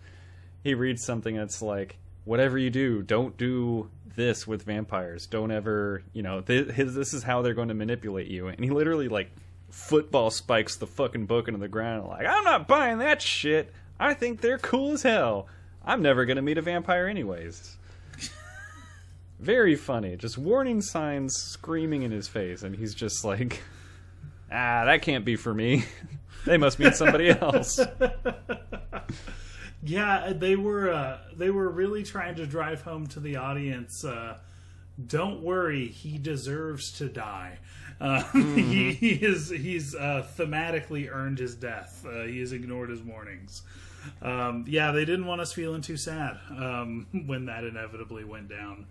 He reads something that's like, whatever you do, don't do this with vampires. Don't ever, you know, th- his, this is how they're going to manipulate you. And he literally like football spikes the fucking book into the ground. Like, I'm not buying that shit. I think they're cool as hell. I'm never gonna meet a vampire anyways. Very funny. Just warning signs screaming in his face, and he's just like, ah, that can't be for me. [LAUGHS] they must mean somebody [LAUGHS] else. Yeah, they were uh, they were really trying to drive home to the audience. Uh, don't worry, he deserves to die. Uh, [LAUGHS] mm-hmm. he, he, is he's uh, thematically earned his death. Uh, he has ignored his warnings. Um, yeah, they didn't want us feeling too sad um, [LAUGHS] when that inevitably went down.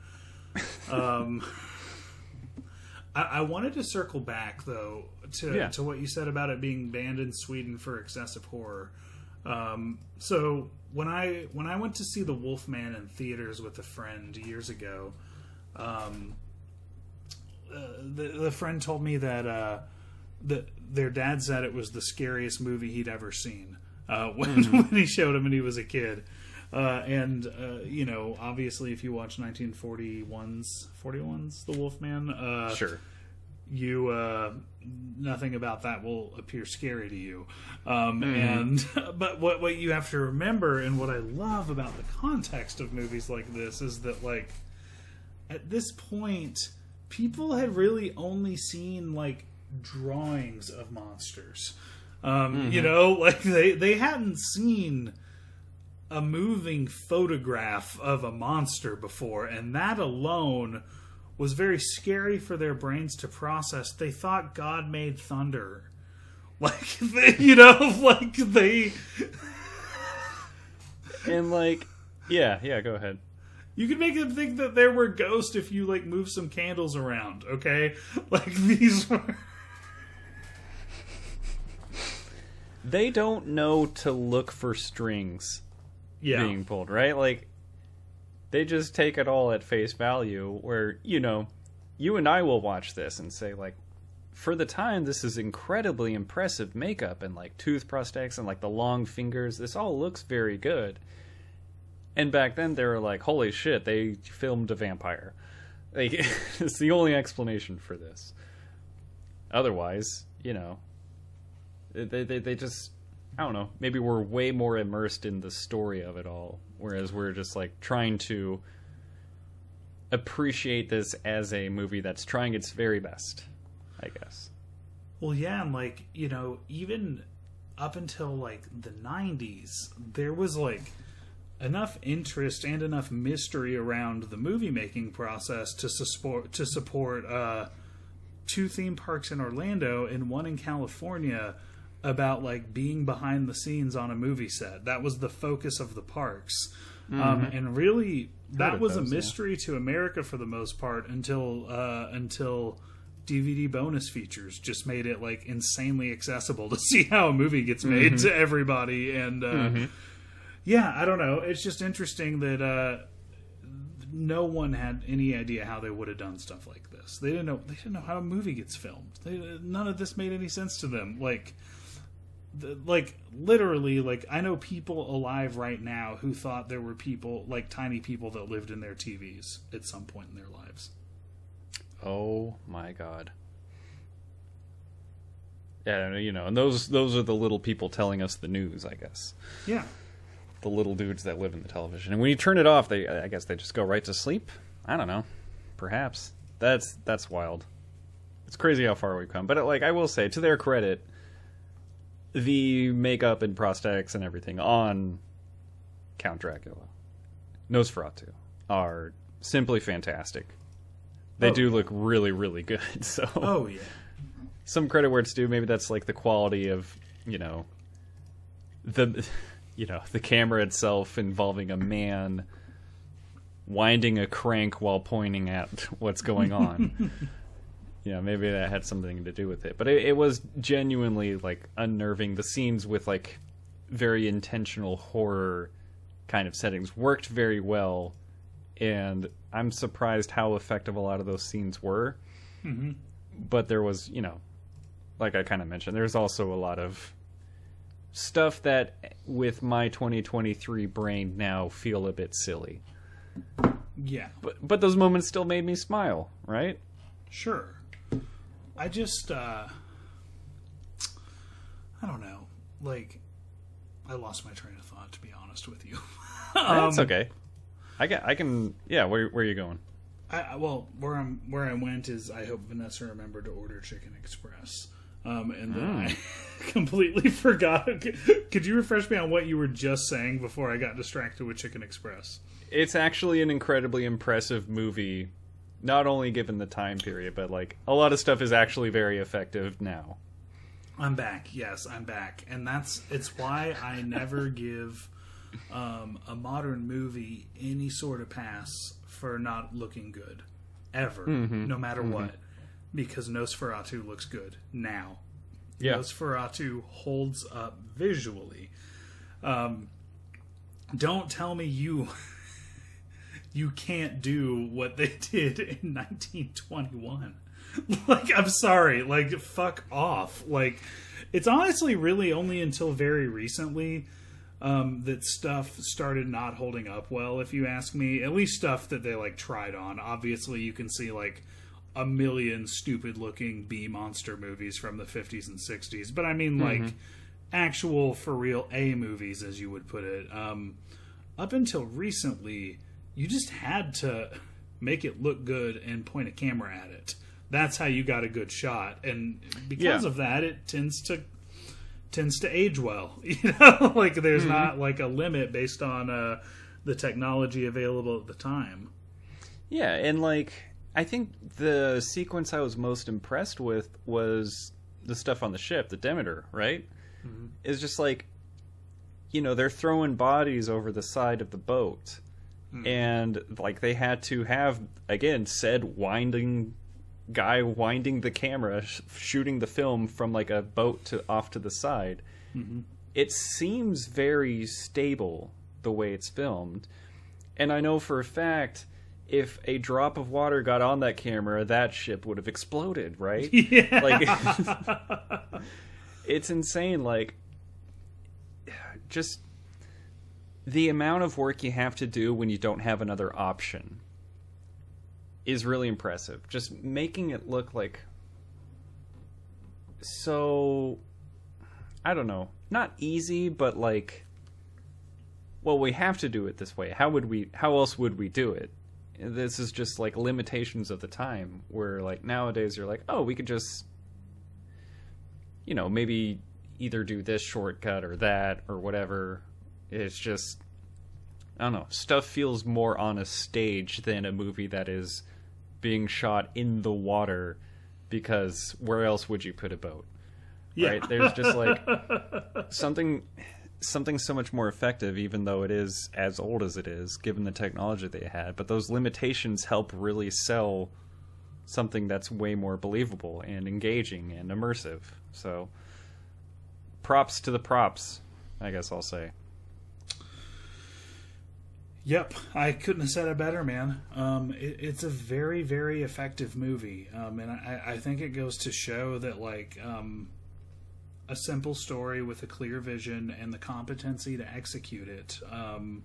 Um, [LAUGHS] I, I, wanted to circle back though to yeah. to what you said about it being banned in Sweden for excessive horror. Um, so when I when I went to see the Wolfman in theaters with a friend years ago, um, uh, the, the friend told me that uh, that their dad said it was the scariest movie he'd ever seen uh, [LAUGHS] when mm-hmm. when he showed him when he was a kid. Uh, and uh, you know, obviously, if you watch 1941's 41's The Wolfman, uh, sure, you uh, nothing about that will appear scary to you. Um, mm. And [LAUGHS] but what what you have to remember, and what I love about the context of movies like this, is that like at this point, people had really only seen like drawings of monsters. Um, mm-hmm. You know, [LAUGHS] like they they hadn't seen a moving photograph of a monster before, and that alone was very scary for their brains to process. They thought God made thunder. [LAUGHS] Like they, you know, [LAUGHS] like they and like yeah, yeah, go ahead. You can make them think that there were ghosts if you like move some candles around, okay? Like these were They don't know to look for strings yeah. being pulled, right? Like they just take it all at face value where you know you and i will watch this and say like for the time this is incredibly impressive makeup and like tooth prosthetics and like the long fingers this all looks very good and back then they were like holy shit they filmed a vampire like [LAUGHS] it's the only explanation for this otherwise you know they, they, they just i don't know maybe we're way more immersed in the story of it all whereas we're just like trying to appreciate this as a movie that's trying its very best, I guess. Well, yeah, and like, you know, even up until like the 90s, there was like enough interest and enough mystery around the movie making process to support to support uh, two theme parks in Orlando and one in California about like being behind the scenes on a movie set. That was the focus of the parks. Um, mm-hmm. Um, and really, that was those, a mystery yeah. to America for the most part until uh, until DVD bonus features just made it like insanely accessible [LAUGHS] to see how a movie gets made mm-hmm. to everybody. And uh, mm-hmm. yeah, I don't know. It's just interesting that uh, no one had any idea how they would have done stuff like this. They didn't know. They didn't know how a movie gets filmed. They, none of this made any sense to them. Like like literally like i know people alive right now who thought there were people like tiny people that lived in their tvs at some point in their lives. Oh my god. Yeah you know and those those are the little people telling us the news i guess. Yeah. The little dudes that live in the television. And when you turn it off they i guess they just go right to sleep? I don't know. Perhaps. That's that's wild. It's crazy how far we've come. But like i will say to their credit the makeup and prosthetics and everything on Count Dracula, Nosferatu, are simply fantastic. They oh. do look really, really good. [LAUGHS] So, oh yeah, some credit where it's due. Maybe that's like the quality of you know the [LAUGHS] you know the camera itself involving a man winding a crank while pointing at [LAUGHS] what's going on. You know, maybe that had something to do with it. But it, it was genuinely like unnerving. The scenes with like very intentional horror kind of settings worked very well, and I'm surprised how effective a lot of those scenes were. Mm-hmm. But there was, you know, like I kind of mentioned, there's also a lot of stuff that, with my 2023 brain now, feel a bit silly. Yeah, But but those moments still made me smile, right? sure. I just, uh, I don't know. Like, I lost my train of thought, to be honest with you. [LAUGHS] That's Um, okay. I can I can yeah. Where where are you going? I, well, where I'm where I went is I hope Vanessa remembered to order Chicken Express, um, and then Hmm. I [LAUGHS] completely [LAUGHS] forgot. Could you refresh me on what you were just saying before I got distracted with Chicken Express? It's actually an incredibly impressive movie. Not only given the time period, but like a lot of stuff is actually very effective now. I'm back. Yes, I'm back, and that's it's why I never [LAUGHS] give um, a modern movie any sort of pass for not looking good, ever, no matter what, because Nosferatu looks good now. Yeah. Nosferatu holds up visually. Um, don't tell me you you can't do what they [LAUGHS] did in 1921. [LAUGHS] like I'm sorry, like fuck off. Like it's honestly really only until very recently um, that stuff started not holding up well. If you ask me, at least stuff that they like tried on. Obviously, you can see like a million stupid looking B monster movies from the 50s and 60s, but I mean like actual for real A movies, as you would put it. Um, up until recently, you just had to make it look good and point a camera at it. That's how you got a good shot, and because Yeah. of that, it tends to tends to age well. [LAUGHS] You know, like there's Mm-hmm. not like a limit based on uh, the technology available at the time. Yeah, and like I think the sequence I was most impressed with was the stuff on the ship, the Demeter, right? It's just like you know, they're throwing bodies over the side of the boat. Mm. And like they had to have again said winding guy winding the camera sh- shooting the film from like a boat to off to the side. Mm-hmm. It seems very stable the way it's filmed. And I know for a fact if a drop of water got on that camera, that ship would have exploded, right? [LAUGHS] Yeah, Like [LAUGHS] it's insane like just the amount of work you have to do when you don't have another option is really impressive. Just making it look like so I don't know, not easy, but like well, we have to do it this way. How would we how else would we do it? This is just like limitations of the time where like nowadays you're like, "Oh, we could just you know, maybe either do this shortcut or that or whatever. It's just I don't know. Stuff feels more on a stage than a movie that is being shot in the water because where else would you put a boat? yeah. Right? There's just like [LAUGHS] something something so much more effective even though it is as old as it is given the technology they had, but those limitations help really sell something that's way more believable and engaging and immersive. So props to the props, I guess I'll say. Yep, I couldn't have said it better, man. Um, it, it's a very, very effective movie, um, and I, I think it goes to show that like um, a simple story with a clear vision and the competency to execute it um,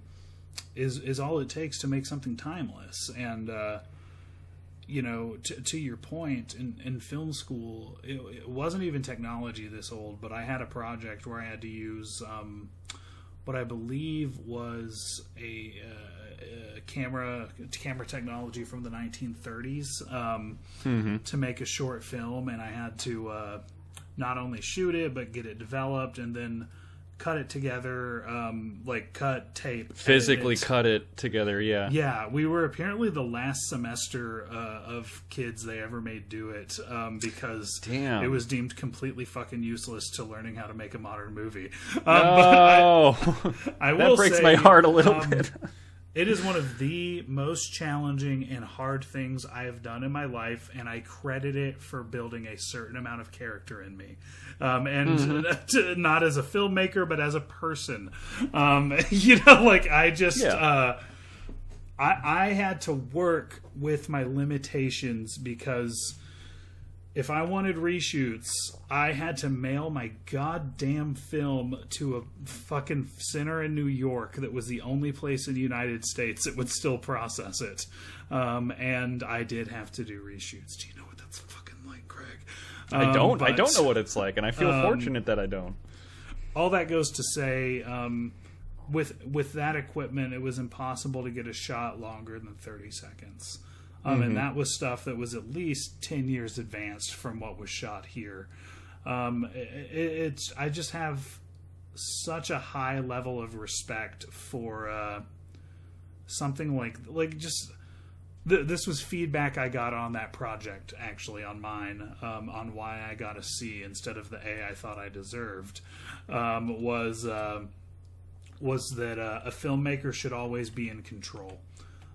is is all it takes to make something timeless. And uh, you know, to, to your point, in, in film school, it, it wasn't even technology this old, but I had a project where I had to use. What I believe was a, uh, a camera camera technology from the 1930s um, to make a short film, and I had to uh, not only shoot it but get it developed and then cut it together, um, like cut tape, Physically edit. cut it together, yeah. Yeah, we were apparently the last semester uh, of kids they ever made do it um, because Damn. it was deemed completely fucking useless to learning how to make a modern movie. Um, [LAUGHS] but I, Oh, [LAUGHS] I that breaks say, my heart a little um, bit. It is one of the most challenging and hard things I have done in my life, and I credit it for building a certain amount of character in me. Um, and Mm-hmm. [LAUGHS] not as a filmmaker, but as a person. Um, [LAUGHS] you know, like I just. Yeah. Uh, I, I had to work with my limitations because if I wanted reshoots, I had to mail my goddamn film to a fucking center in New York that was the only place in the United States that would still process it. Um, and I did have to do reshoots. Do you know what that's fucking like, Craig? I Um, don't. I don't know what it's like, and I feel fortunate that I don't. all that goes to say um, with with that equipment it was impossible to get a shot longer than 30 seconds um, and that was stuff that was at least 10 years advanced from what was shot here. Um, it, it's i just have such a high level of respect for uh, something like like just th- this was feedback I got on that project, actually, on mine, um, on why I got a C instead of the A I thought I deserved, um, was uh, was that uh, a filmmaker should always be in control,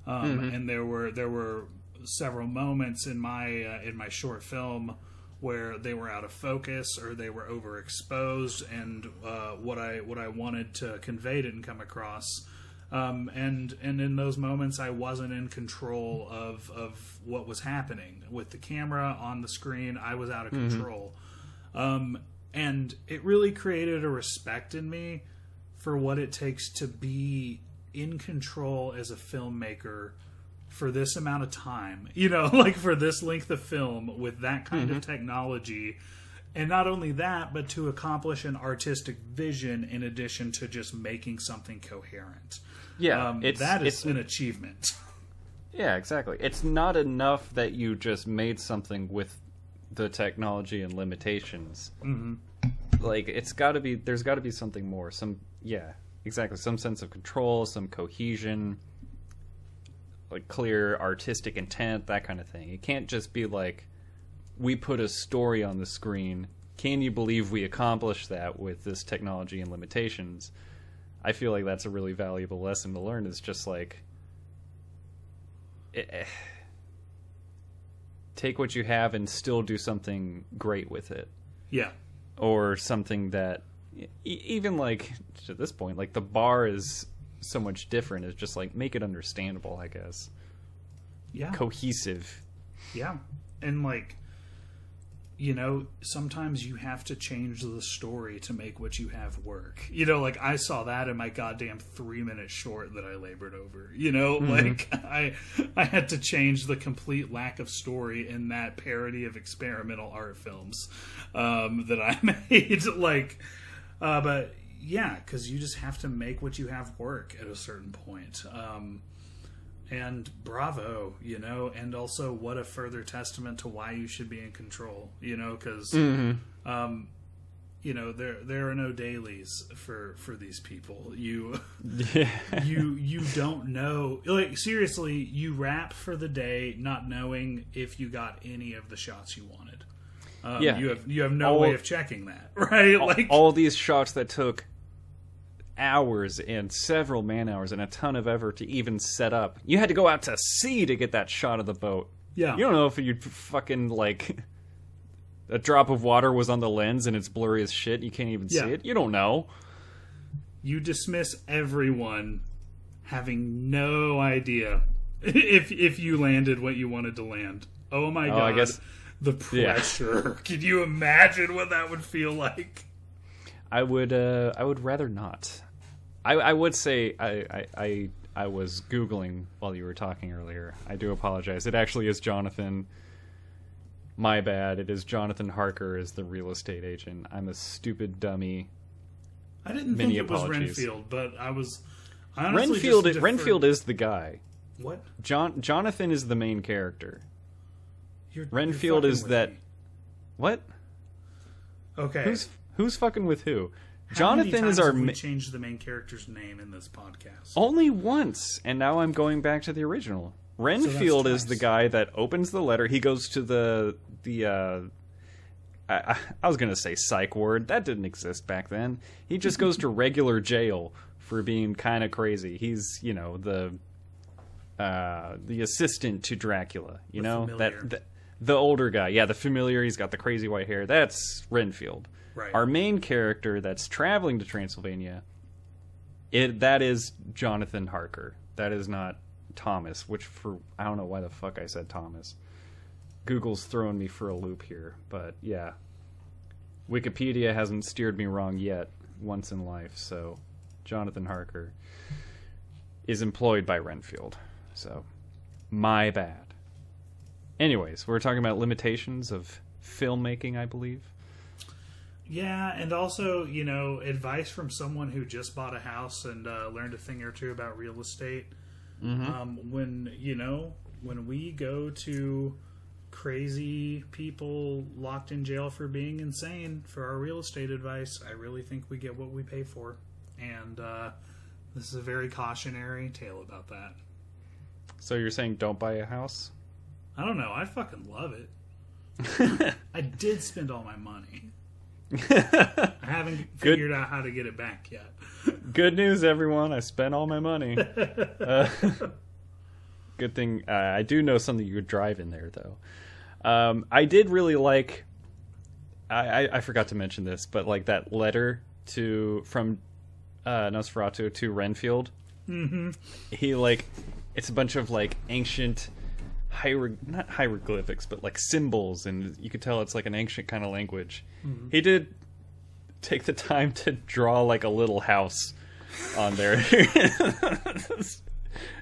um, and there were there were several moments in my uh, in my short film where they were out of focus or they were overexposed, and uh, what I what I wanted to convey didn't come across. Um, and and in those moments I wasn't in control of of what was happening with the camera on the screen. I was out of control, um, and it really created a respect in me for what it takes to be in control as a filmmaker for this amount of time. [LAUGHS] You know, like for this length of film with that kind of technology. And not only that, but to accomplish an artistic vision in addition to just making something coherent. Yeah, Um, it's that is it's an achievement. [LAUGHS] yeah, exactly. It's not enough that you just made something with the technology and limitations. Mm-hmm. Like it's got to be. There's got to be something more. Some yeah, exactly. Some sense of control, some cohesion, like clear artistic intent, that kind of thing. It can't just be like we put a story on the screen. Can you believe we accomplished that with this technology and limitations? I feel like that's a really valuable lesson to learn. Is just like eh, eh, take what you have and still do something great with it, Yeah. or something that even like to this point, like the bar is so much different. is just like make it understandable, I guess, Yeah. cohesive. Yeah. And like you know, sometimes you have to change the story to make what you have work. You know, like I saw that in my goddamn 3-minute short that I labored over. You know, like [LAUGHS] I I had to change the complete lack of story in that parody of experimental art films um that I [LAUGHS] made like uh but yeah, cuz you just have to make what you have work at a certain point. Um and bravo you know and also what a further testament to why you should be in control you know because um you know there there are no dailies for for these people you Yeah. [LAUGHS] you you don't know like seriously you wrap for the day not knowing if you got any of the shots you wanted um, Yeah. you have you have no All- way of checking that [LAUGHS] right like all these shots that took hours and several man hours and a ton of effort to even set up. You had to go out to sea to get that shot of the boat. yeah You don't know if you fucking like a drop of water was on the lens and it's blurry as shit. You can't even Yeah. see it. You don't know. you dismiss everyone having no idea [LAUGHS] if if you landed what you wanted to land. Oh my god. I guess- the Yeah. pressure. [LAUGHS] Can you imagine what that would feel like? I would. Uh, I would rather not. I, I would say I, I, I I was googling while you were talking earlier. I do apologize. It actually is Jonathan. My bad. It is Jonathan Harker as the real estate agent. I'm a stupid dummy. I didn't Many think it was apologies. Renfield, but I was I Renfield. Renfield is the guy. what? John Jonathan is the main character. You're, Renfield you're is that. me. What? Okay. Who's who's fucking with who? How many Jonathan is our have we changed the main character's name in this podcast. Only once, and now I'm going back to the original. Renfield is the twice. guy that opens the letter. He goes to the the. Uh, I, I- I was gonna say psych ward. That didn't exist back then. He just goes to [LAUGHS] regular jail for being kind of crazy. He's you know the uh, the assistant to Dracula. You The know familiar. that the, the older guy. Yeah, the familiar. He's got the crazy white hair. That's Renfield. Right. Our main character that's traveling to Transylvania it that is Jonathan Harker. That is not Thomas, which for I don't know why the fuck I said Thomas. Google's throwing me for a loop here, but yeah. Wikipedia hasn't steered me wrong yet once in life, so Jonathan Harker is employed by Renfield. So, my bad. Anyways, we're talking about limitations of filmmaking, I believe. Yeah, and also, you know, advice from someone who just bought a house and uh, learned a thing or two about real estate. Um, when, you know, when we go to crazy people locked in jail for being insane for our real estate advice, I really think we get what we pay for. And uh, this is a very cautionary tale about that. So you're saying don't buy a house? I don't know. I fucking love it. [LAUGHS] I did spend all my money. I haven't [LAUGHS] figured out how to get it back yet. Good news, everyone. I spent all my money. [LAUGHS] Uh, [LAUGHS] good thing uh, I do know something you could drive in there, though. Um, I did really like. I, I, I forgot to mention this, but like that letter to from uh, Nosferatu to Renfield. Mm-hmm. He like it's a bunch of like ancient not hieroglyphics, but like symbols, and you could tell it's like an ancient kind of language. He did take the time to draw like a little house on there. [LAUGHS]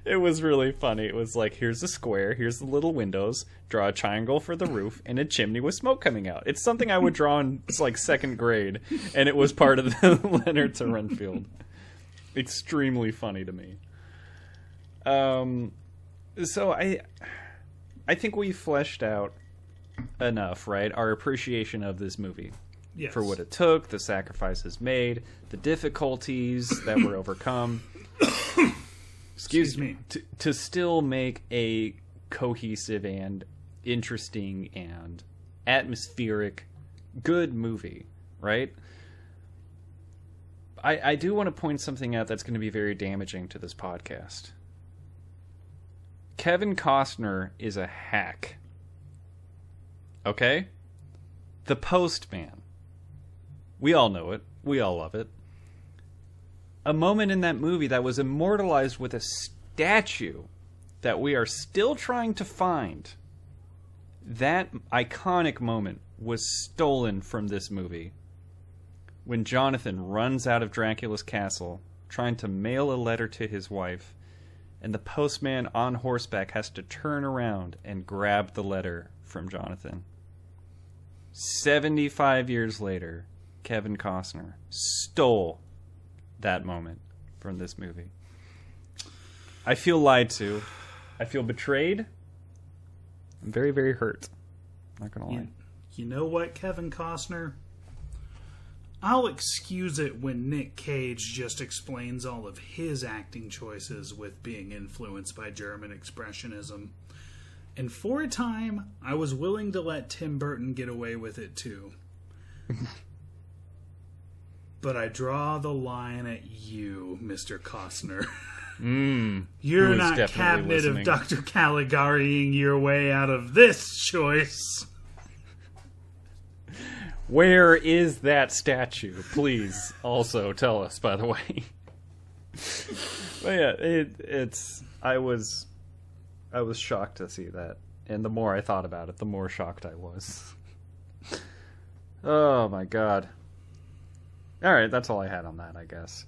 it was really funny. It was like, here's a square, here's the little windows, draw a triangle for the roof, and a chimney with smoke coming out. It's something I would draw in [LAUGHS] like second grade, and it was part of the [LAUGHS] letter to Renfield. Extremely funny to me. Um, so I, I think we fleshed out enough, right? Our appreciation of this movie Yes. for what it took, the sacrifices made, the difficulties that were overcome. [COUGHS] Excuse, Excuse me. To, to still make a cohesive and interesting and atmospheric, good movie, right? I, I do want to point something out that's going to be very damaging to this podcast. Kevin Costner is a hack. Okay? The Postman. We all know it. We all love it. A moment in that movie that was immortalized with a statue that we are still trying to find. That iconic moment was stolen from this movie. When Jonathan runs out of Dracula's castle trying to mail a letter to his wife, and the postman on horseback has to turn around and grab the letter from Jonathan. 75 years later, Kevin Costner stole that moment from this movie. I feel lied to. I feel betrayed. I'm very, very hurt. Not gonna lie. You, you know what, Kevin Costner? I'll excuse it when Nick Cage just explains all of his acting choices with being influenced by German Expressionism. And for a time, I was willing to let Tim Burton get away with it too. [LAUGHS] but I draw the line at you, Mr. Costner. Mm, [LAUGHS] You're not cabinet listening. of Dr. Caligariing your way out of this choice. Where is that statue? Please also tell us, by the way. but yeah, it, it's. I was. I was shocked to see that. And the more I thought about it, the more shocked I was. oh my god. Alright, that's all I had on that, I guess.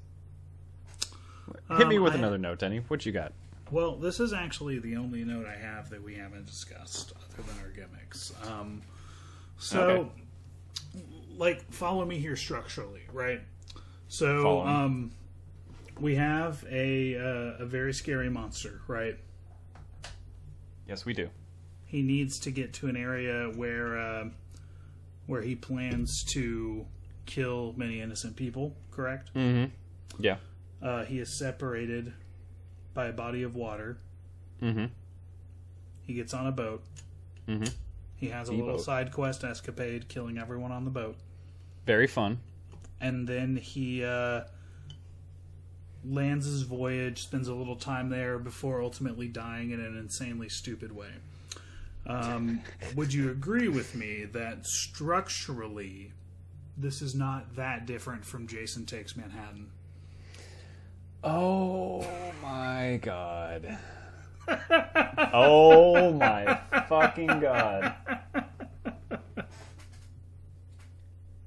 Hit me Um, with I- another note, Denny. What you got? Well, this is actually the only note I have that we haven't discussed other than our gimmicks. Um, so, Okay. Like, follow me here structurally, right? So, um, we have a uh, a very scary monster, right? Yes, we do. He needs to get to an area where uh, where he plans to kill many innocent people. Correct? Mm-hmm. Yeah. Uh, he is separated by a body of water. Mm-hmm. He gets on a boat. Mm Mhm. He has a little side quest escapade, killing everyone on the boat, Very fun. and then he uh, lands his voyage, spends a little time there before ultimately dying in an insanely stupid way. Um, [LAUGHS] would you agree with me that structurally, this is not that different from Jason Takes Manhattan? Oh my god. [LAUGHS] oh my fucking god.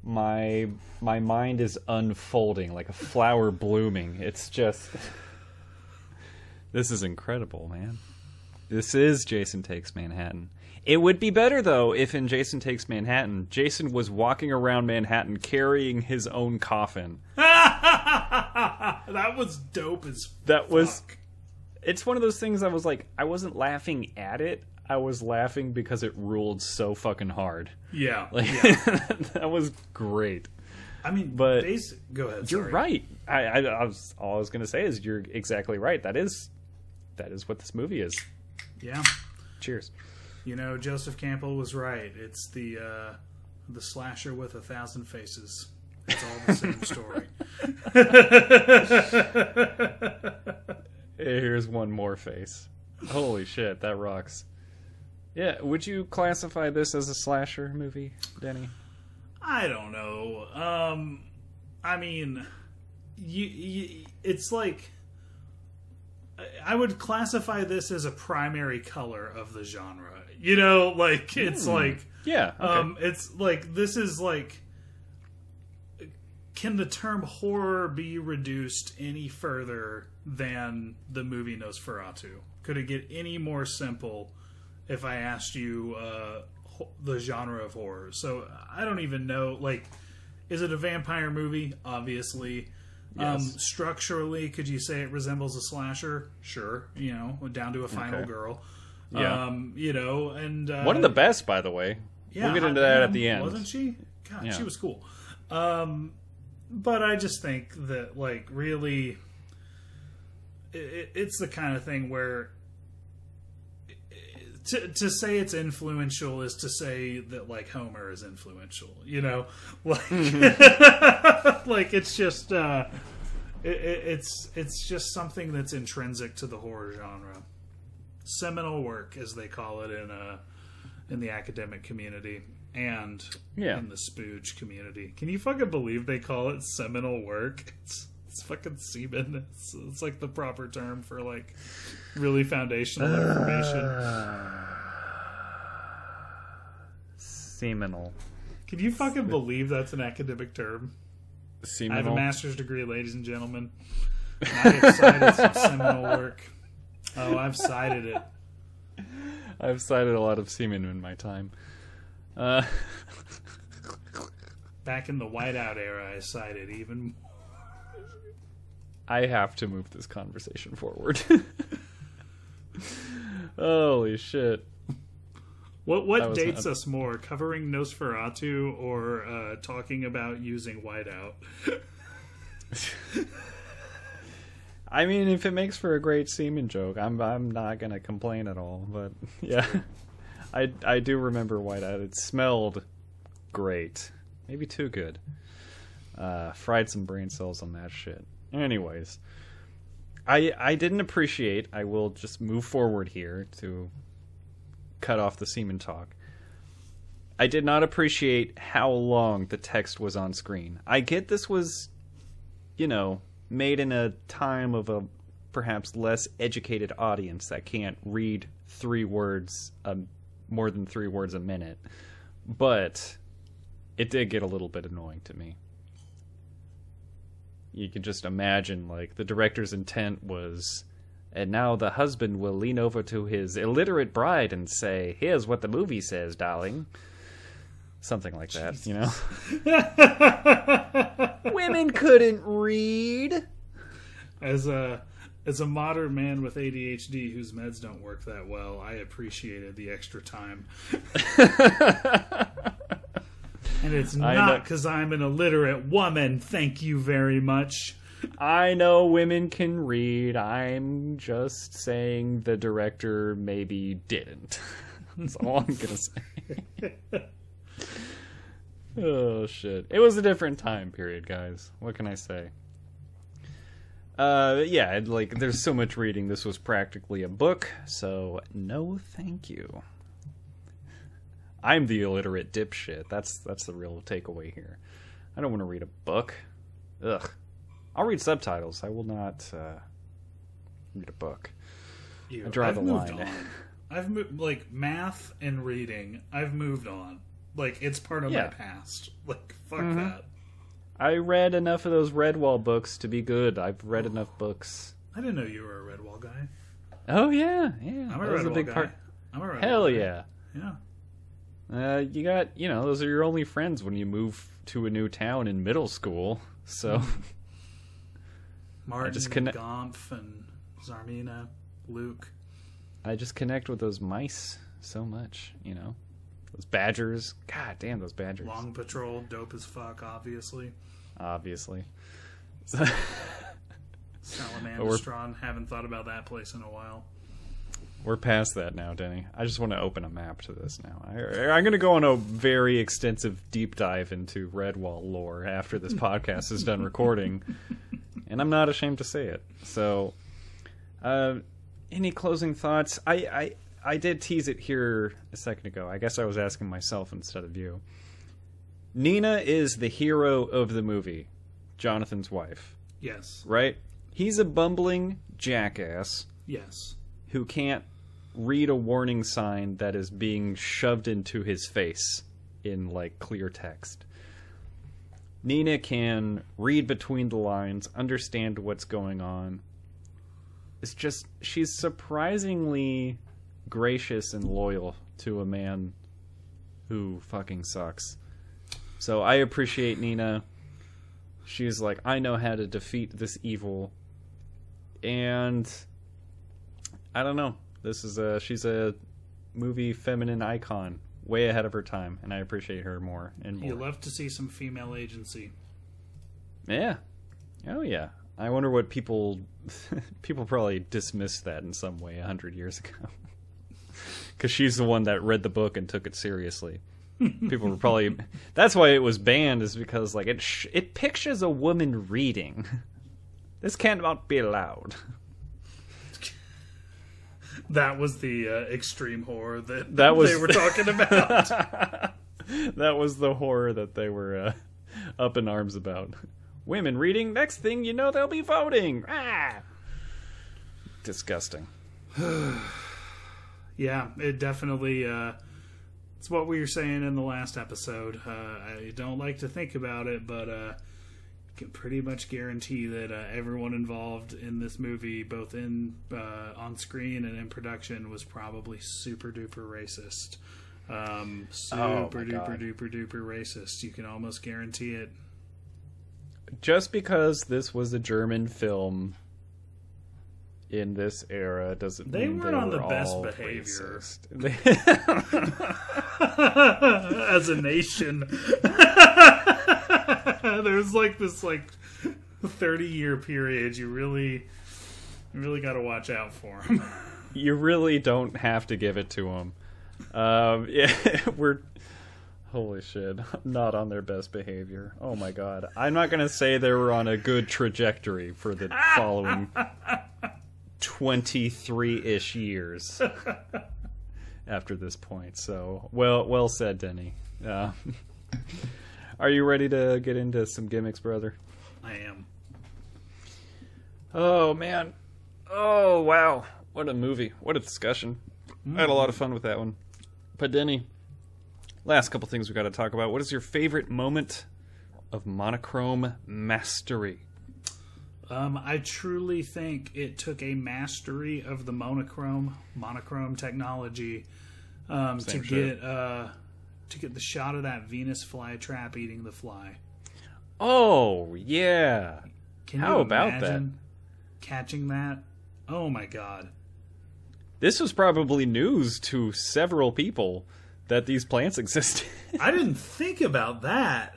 My my mind is unfolding like a flower blooming. It's just this is incredible, man. This is Jason Takes Manhattan. It would be better though if in Jason Takes Manhattan, Jason was walking around Manhattan carrying his own coffin. [LAUGHS] that was dope as That was it's one of those things I was like I wasn't laughing at it. I was laughing because it ruled so fucking hard. Yeah. Like yeah. [LAUGHS] that was great. I mean, but basic, go ahead. You're sorry. right. I, I, I was all I was going to say is you're exactly right. That is that is what this movie is. Yeah. Cheers. You know, Joseph Campbell was right. It's the uh, the slasher with a thousand faces. It's all the same story. [LAUGHS] [LAUGHS] Here's one more face. Holy shit, that rocks. Yeah, would you classify this as a slasher movie, Denny? I don't know. Um, I mean, you, you, it's like I- would classify this as a primary color of the genre. You know, like it's like Yeah. Okay. um, it's like this is like. Can the term horror be reduced any further than the movie Nosferatu? Could it get any more simple if I asked you uh, the genre of horror? So I don't even know. Like, is it a vampire movie? Obviously. Um, structurally, could you say it resembles a slasher? Sure. You know, down to a final Okay. girl. Yeah. Um, you know, and uh, one of the best, by the way. yeah, we'll get into that Pam, at the end. Wasn't she? God, Yeah. she was cool. Um, but I just think that, like, really, it, it's the kind of thing where to to say it's influential is to say that like Homer is influential. You know, [LAUGHS] like [LAUGHS] like it's just uh, it, it, it's it's just something that's intrinsic to the horror genre. Seminal work, as they call it in uh in the academic community and Yeah. in the spooge community. Can you fucking believe they call it seminal work? It's, it's fucking semen. It's, it's like the proper term for like really foundational information. Seminal. Can you fucking believe that's an academic term? Seminal. I have a master's degree, ladies and gentlemen. I have cited some [LAUGHS] seminal work. Oh, I've cited it. I've cited a lot of semen in my time. Uh, [LAUGHS] Back in the whiteout era, I cited even. I have to move this conversation forward. [LAUGHS] Holy shit. What what dates not- us more, covering Nosferatu or uh, talking about using whiteout? [LAUGHS] I mean, if it makes for a great semen joke, I'm I'm not gonna complain at all. But [LAUGHS] yeah, I I do remember Whiteout. It smelled great, maybe too good. Uh, fried some brain cells on that shit. Anyways, I I didn't appreciate. I will just move forward here to cut off the semen talk. I did not appreciate how long the text was on screen. I get this was you know, made in a time of a perhaps less educated audience that can't read three words, um, more than three words a minute. But it did get a little bit annoying to me. You can just imagine, like, the director's intent was. And now the husband will lean over to his illiterate bride and say, Here's what the movie says, darling. Something like that, you know? [LAUGHS] Women couldn't read. As a as a modern man with ADHD whose meds don't work that well, I appreciated the extra time. [LAUGHS] And it's not because I'm an illiterate woman. Thank you very much. I know women can read. I'm just saying the director maybe didn't. [LAUGHS] That's all I'm gonna say. [LAUGHS] oh shit! It was a different time period, guys. What can I say? Uh, yeah, like there's so much reading. This was practically a book, so no, thank you. I'm the illiterate dipshit. That's that's the real takeaway here. I don't want to read a book. Ugh. I'll read subtitles. I will not uh, read a book. You, I draw I've the line. on. [LAUGHS] I've moved like math and reading. I've moved on. Like it's part of Yeah. my past. Like fuck Mhm. that. I read enough of those Redwall books to be good. I've read enough books. I didn't know you were a Redwall guy. Oh yeah, yeah. I'm a that was Redwall a big guy. part. I'm a Redwall Hell guy. yeah. Yeah. Uh, you got you know those are your only friends when you move to a new town in middle school. So [LAUGHS] Martin, just connect- Gonff, and Tsarmina, Luke. I just connect with those mice so much. You know, those badgers. God damn those badgers. Long Patrol, dope as fuck, obviously. Obviously. [LAUGHS] Salamandastron, haven't thought about that place in a while. We're past that now, Denny. I just want to open a map to this now. I, I'm going to go on a very extensive deep dive into Redwall lore after this [LAUGHS] podcast is done recording, and I'm not ashamed to say it. So, uh, any closing thoughts? I, I I did tease it here a second ago. I guess I was asking myself instead of you. Nina is the hero of the movie, Jonathan's wife, Yes. right? He's a bumbling jackass Yes. who can't read a warning sign that is being shoved into his face in like clear text. Nina can read between the lines, understand what's going on. It's just she's surprisingly gracious and loyal to a man who fucking sucks. So I appreciate Nina. She's like, I know how to defeat this evil. And I don't know. This is a she's a movie feminine icon, way ahead of her time, and I appreciate her more and more. You love to see some female agency. yeah. Oh yeah. I wonder what people [LAUGHS] people probably dismissed that in some way a hundred years ago. [LAUGHS] Because she's the one that read the book and took it seriously. People were probably [LAUGHS] that's why it was banned is because like it sh- it pictures a woman reading. This cannot be allowed. That was the uh, extreme horror that, That was- they were talking [LAUGHS] about. that was the horror that they were uh, up in arms about. Women reading. Next thing you know, they'll be voting. Ah, disgusting. [SIGHS] yeah, it definitely. Uh, it's what we were saying in the last episode. Uh, I don't like to think about it, but uh, can pretty much guarantee that uh, everyone involved in this movie, both in uh, on screen and in production, was probably super duper racist. Um, super Oh, duper God. duper duper racist. You can almost guarantee it. Just because this was a German film in this era doesn't They mean weren't they on were the best behavior. [LAUGHS] [LAUGHS] as a nation. [LAUGHS] [LAUGHS] There's like this like 30 year period you really you really got to watch out for them. [LAUGHS] you really don't have to give it to them. Um, [LAUGHS] yeah, we're holy shit, not on their best behavior. Oh my god, I'm not gonna say they were on a good trajectory for the following twenty-three ish years after this point. So well, well said, Denny. Uh, are you ready to get into some gimmicks, brother? I am. Oh man. Oh wow. What a movie. What a discussion. I had a lot of fun with that one. But Denny, last couple things we got to talk about. What is your favorite moment of monochrome mastery? Um, I truly think it took a mastery of the monochrome monochrome technology um, to shit. get uh, to get the shot of that Venus flytrap eating the fly. Oh, yeah. Can How about that? catching that? Oh my god! This was probably news to several people that these plants [LAUGHS] existed. I didn't think about that.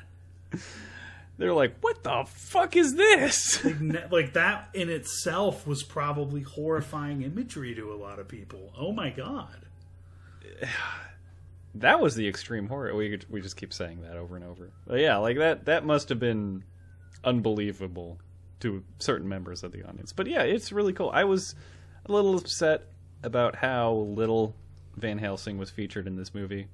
They're like, "What the fuck is this?" [LAUGHS] Like that in itself was probably horrifying imagery to a lot of people. Oh my god. [SIGHS] [SIGHS] [SIGHS] that was the extreme horror. We we just keep saying that over and over. But yeah, like that that must have been unbelievable to certain members of the audience. But yeah, it's really cool. I was a little upset about how little Van Helsing was featured in this movie,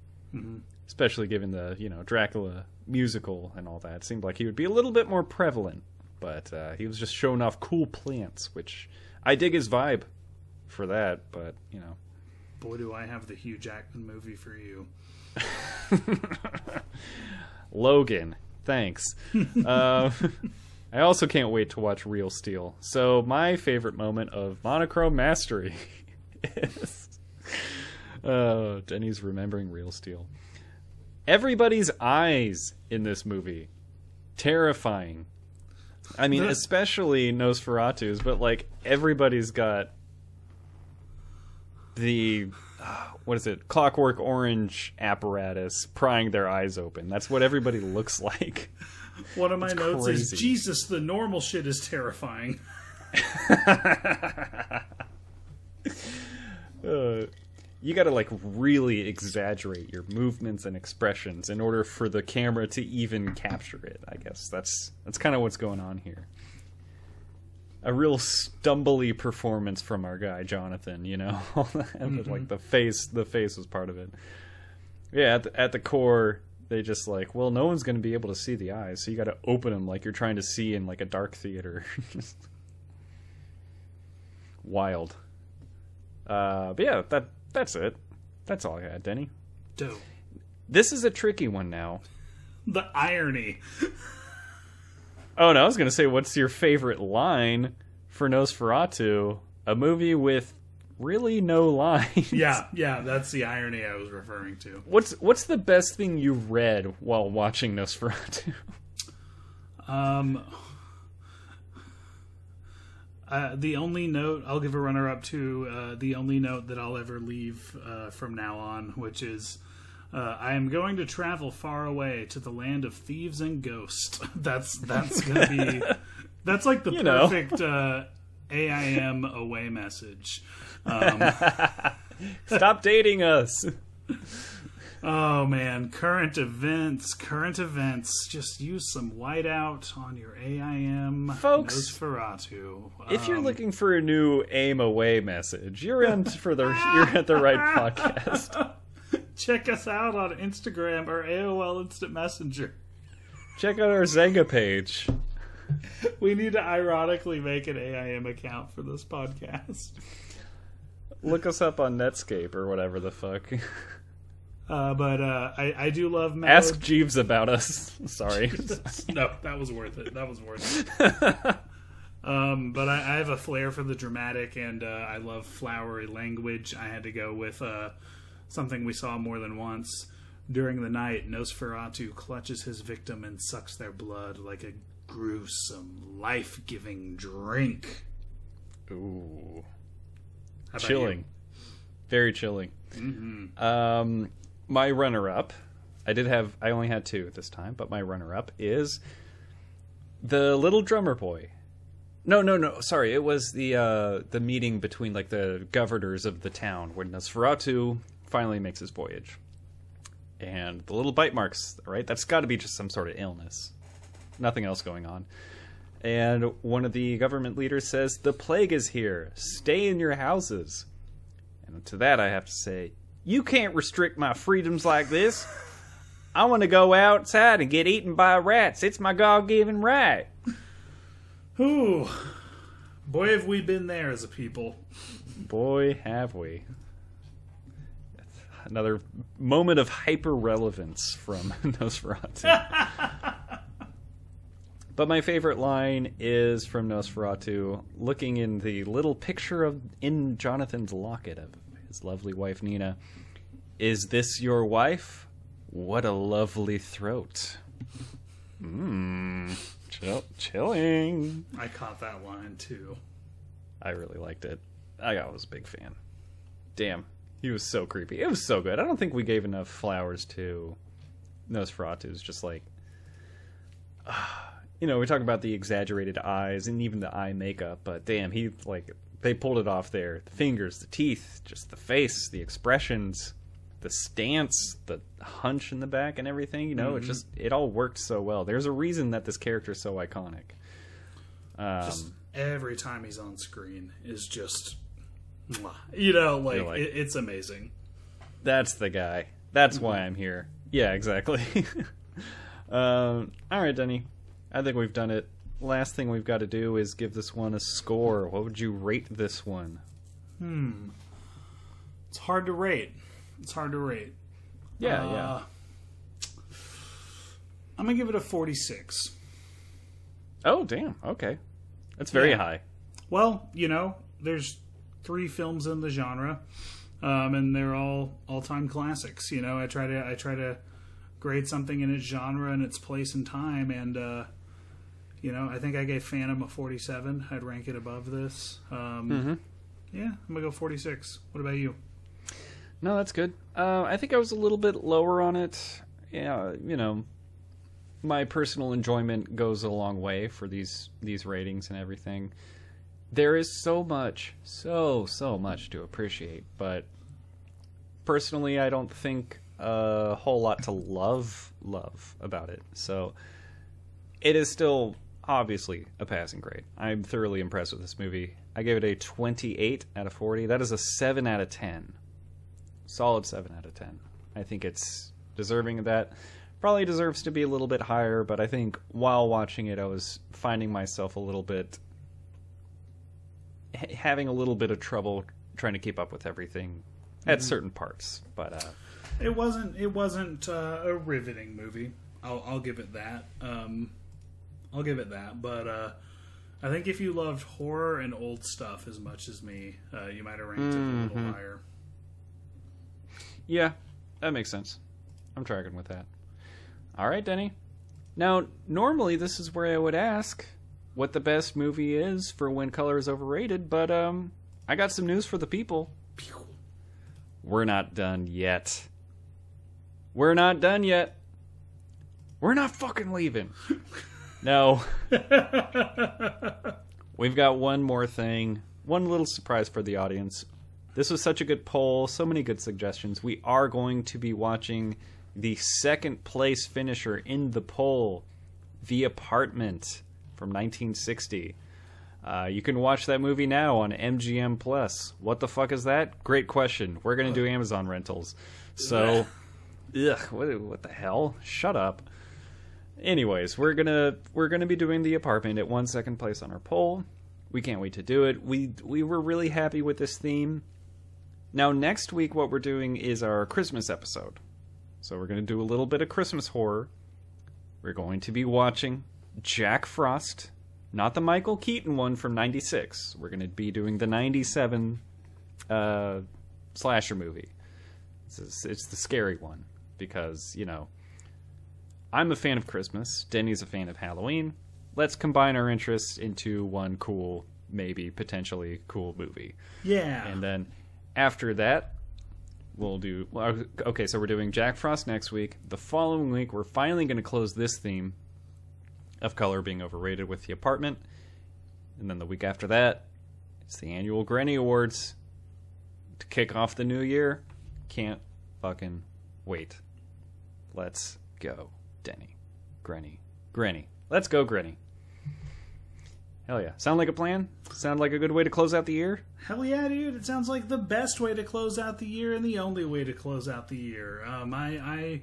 especially given the you know Dracula musical and all that. It seemed like he would be a little bit more prevalent, but uh, he was just showing off cool plants, which I dig his vibe for that. But you know, boy, do I have the Hugh Jackman movie for you. [LAUGHS] Logan, thanks. [LAUGHS] uh, [LAUGHS] I also can't wait to watch Real Steel. So my favorite moment of monochrome mastery is uh, Denny's remembering Real Steel. Everybody's eyes in this movie, terrifying. I mean, especially Nosferatu's, but like everybody's got the uh, what is it? Clockwork Orange apparatus prying their eyes open. That's what everybody looks [LAUGHS] like. One of my notes is crazy. Jesus, the normal shit is terrifying. [LAUGHS] uh, you got to like really exaggerate your movements and expressions in order for the camera to even capture it. I guess that's that's kind of what's going on here. A real stumbly performance from our guy Jonathan, you know, [LAUGHS] and like the face, the face was part of it. Yeah, at the, at the core, they just like, well, no one's going to be able to see the eyes, so you got to open them like you're trying to see in like a dark theater. [LAUGHS] Just Wild. Uh, but yeah, that that's it. That's all I had, Denny. Dope. This is a tricky one now. The irony. [LAUGHS] Oh no, I was gonna say, what's your favorite line for Nosferatu? A movie with really no lines. Yeah, [LAUGHS] yeah, that's the irony I was referring to. What's what's the best thing you've read while watching Nosferatu? Um, uh, the only note I'll give a runner up to uh, the only note that I'll ever leave uh, from now on, which is uh, I am going to travel far away to the land of thieves and ghosts. [LAUGHS] that's that's gonna be [LAUGHS] that's like the You perfect uh, AIM away message. Um, [LAUGHS] Stop dating us. Oh man, current events, current events. Just use some whiteout on your AIM, Folks, Nosferatu. If you're Um, looking for a new aim away message, you're in for the you're at the right podcast. Check us out on Instagram or AOL Instant Messenger. Check out our Xanga page. We need to ironically make an AIM account for this podcast. Look us up on Netscape or whatever the fuck. Uh, but uh, I, I do love Mad. Ask Jeeves about us. [LAUGHS] Sorry. [LAUGHS] no, that was worth it. That was worth it. [LAUGHS] Um, but I, I have a flair for the dramatic, and uh, I love flowery language. I had to go with uh, something we saw more than once. During the night, Nosferatu clutches his victim and sucks their blood like a gruesome, life giving drink. Ooh. Chilling. Very chilling. Um, my runner-up. I did have. I only had two at this time, but my runner-up is the little drummer boy. No, no, no. Sorry, it was the uh, the meeting between like the governors of the town when Nosferatu finally makes his voyage, and the little bite marks. Right, that's got to be just some sort of illness. Nothing else going on. And one of the government leaders says, "The plague is here. Stay in your houses." And to that, I have to say, you can't restrict my freedoms like this. I want to go outside and get eaten by rats. It's my God given right. Ooh. Boy, have we been there as a people. Boy, have we. Another moment of hyper relevance from [LAUGHS] Nosferatu. but my favorite line is from Nosferatu, looking in the little picture of in Jonathan's locket of his lovely wife Nina. Is this your wife? What a lovely throat. Mmm. Chill- chilling. I caught that line too. I really liked it. I was a big fan. Damn, he was so creepy. It was so good. I don't think we gave enough flowers to Nosferatu's. Just like, [SIGHS] you know, we talk about the exaggerated eyes and even the eye makeup, but damn, he like they pulled it off there. The fingers, the teeth, just the face, the expressions, the stance, the hunch in the back, and everything. You know, it just it all worked so well. There's a reason that this character is so iconic. Um, Just every time he's on screen is just. You know, like, like- it, it's amazing. That's the guy. That's why I'm here. Yeah, exactly. [LAUGHS] um, all right, Denny. I think we've done it. Last thing we've got to do is give this one a score. What would you rate this one? Hmm It's hard to rate. It's hard to rate. Yeah, Uh, yeah. I'm gonna give it a 46. Oh, damn. Okay. That's very Yeah. high. Well, you know, there's three films in the genre, um, and they're all all-time classics. You know, I try to I try to grade something in its genre and its place and time, and uh, you know, I think I gave Phantom a 47. I'd rank it above this. Um, Yeah, I'm gonna go 46. What about you? No, that's good. Uh, I think I was a little bit lower on it. Yeah, you know, my personal enjoyment goes a long way for these these ratings and everything. There is so much, so so much to appreciate, but personally, I don't think a whole lot to love love about it. So it is still obviously a passing grade. I'm thoroughly impressed with this movie. I gave it a 28 out of 40. That is a 7 out of 10 solid 7 out of 10. I think it's deserving of that. Probably deserves to be a little bit higher, but I think while watching it, I was finding myself a little bit. Ha- having a little bit of trouble trying to keep up with everything at certain parts. But, uh, It wasn't. It wasn't uh, a riveting movie. I'll, I'll give it that. Um, I'll give it that. But uh, I think if you loved horror and old stuff as much as me, uh, you might have ranked it a little higher. yeah, that makes sense. I'm tracking with that. All right, Denny. Now, normally this is where I would ask what the best movie is for when color is overrated, but um, I got some news for the people. We're not done yet. We're not done yet. We're not fucking leaving. [LAUGHS] no. [LAUGHS] We've got one more thing. One little surprise for the audience. This was such a good poll, so many good suggestions. We are going to be watching the second place finisher in the poll, The Apartment from 1960. Uh, you can watch that movie now on MGM Plus. What the fuck is that? Great question. We're gonna do Amazon rentals. So, [LAUGHS] ugh, what, what the hell? Shut up. Anyways, we're gonna we're gonna be doing the apartment at one second place on our poll. We can't wait to do it. We we were really happy with this theme. Now next week, what we're doing is our Christmas episode. So we're gonna do a little bit of Christmas horror. We're going to be watching Jack Frost, not the Michael Keaton one from '96. We're going to be doing the '97 uh, slasher movie. It's, it's the scary one because you know I'm a fan of Christmas. Denny's a fan of Halloween. Let's combine our interests into one cool, maybe potentially cool movie. Yeah. And then after that, we'll do. Well, okay, so we're doing Jack Frost next week. The following week, we're finally going to close this theme of color being overrated with the apartment. And then the week after that, it's the annual Grenny Awards to kick off the new year. Can't fucking wait. Let's go, Denny. Grenny. Grenny. Let's go, Grenny. Hell yeah. Sound like a plan? Sound like a good way to close out the year? Hell yeah, dude! It sounds like the best way to close out the year and the only way to close out the year. Um, I, I,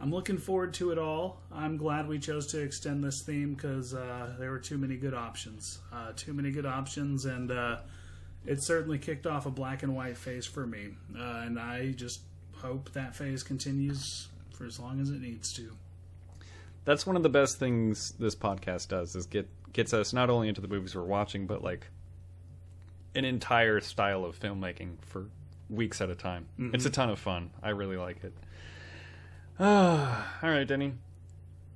I'm looking forward to it all. I'm glad we chose to extend this theme because uh, there were too many good options. Uh, too many good options, and uh, it certainly kicked off a black and white phase for me. Uh, and I just hope that phase continues for as long as it needs to. That's one of the best things this podcast does is get gets us not only into the movies we're watching, but like an entire style of filmmaking for weeks at a time. It's a ton of fun. I really like it. Ah, [SIGHS] all right, Denny.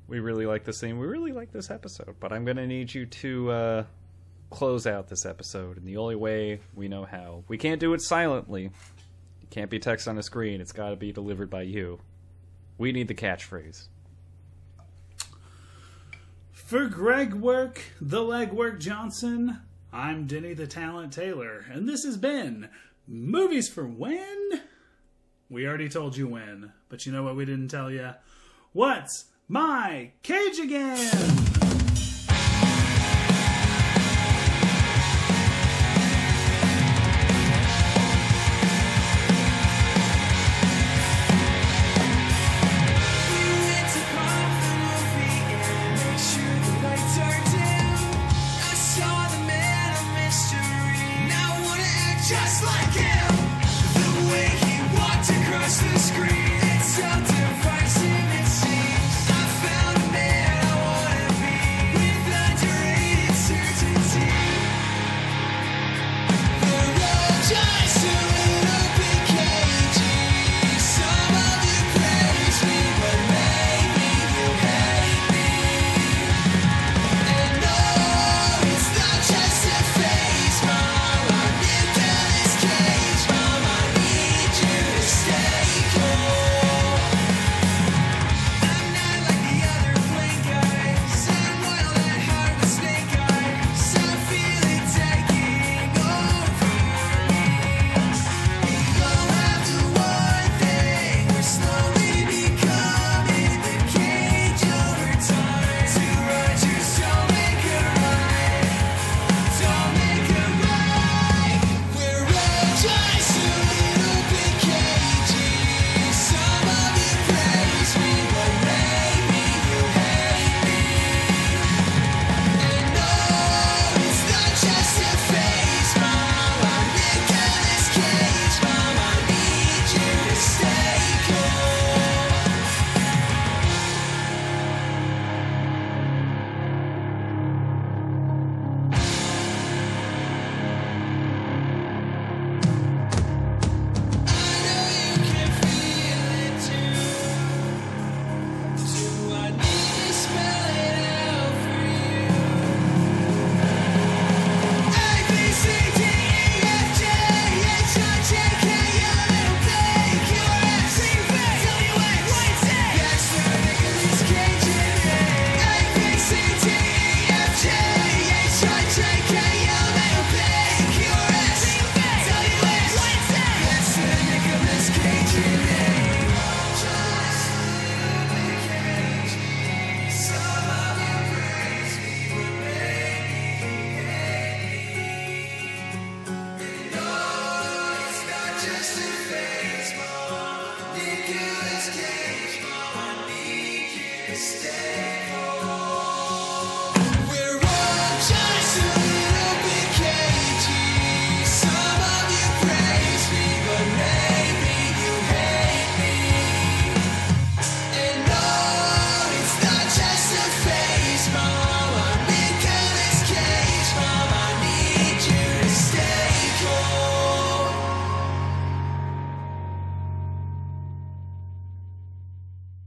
We really like this theme. We really like this episode, but I'm gonna need you to uh, close out this episode in the only way we know how. We can't do it silently. It can't be text on a screen. It's got to be delivered by you. We need the catchphrase. For Greg Work, the Legwork Johnson, I'm Denny the Talent Taylor, and this has been Movies for When? We already told you when, but you know what we didn't tell you? What's my cage again?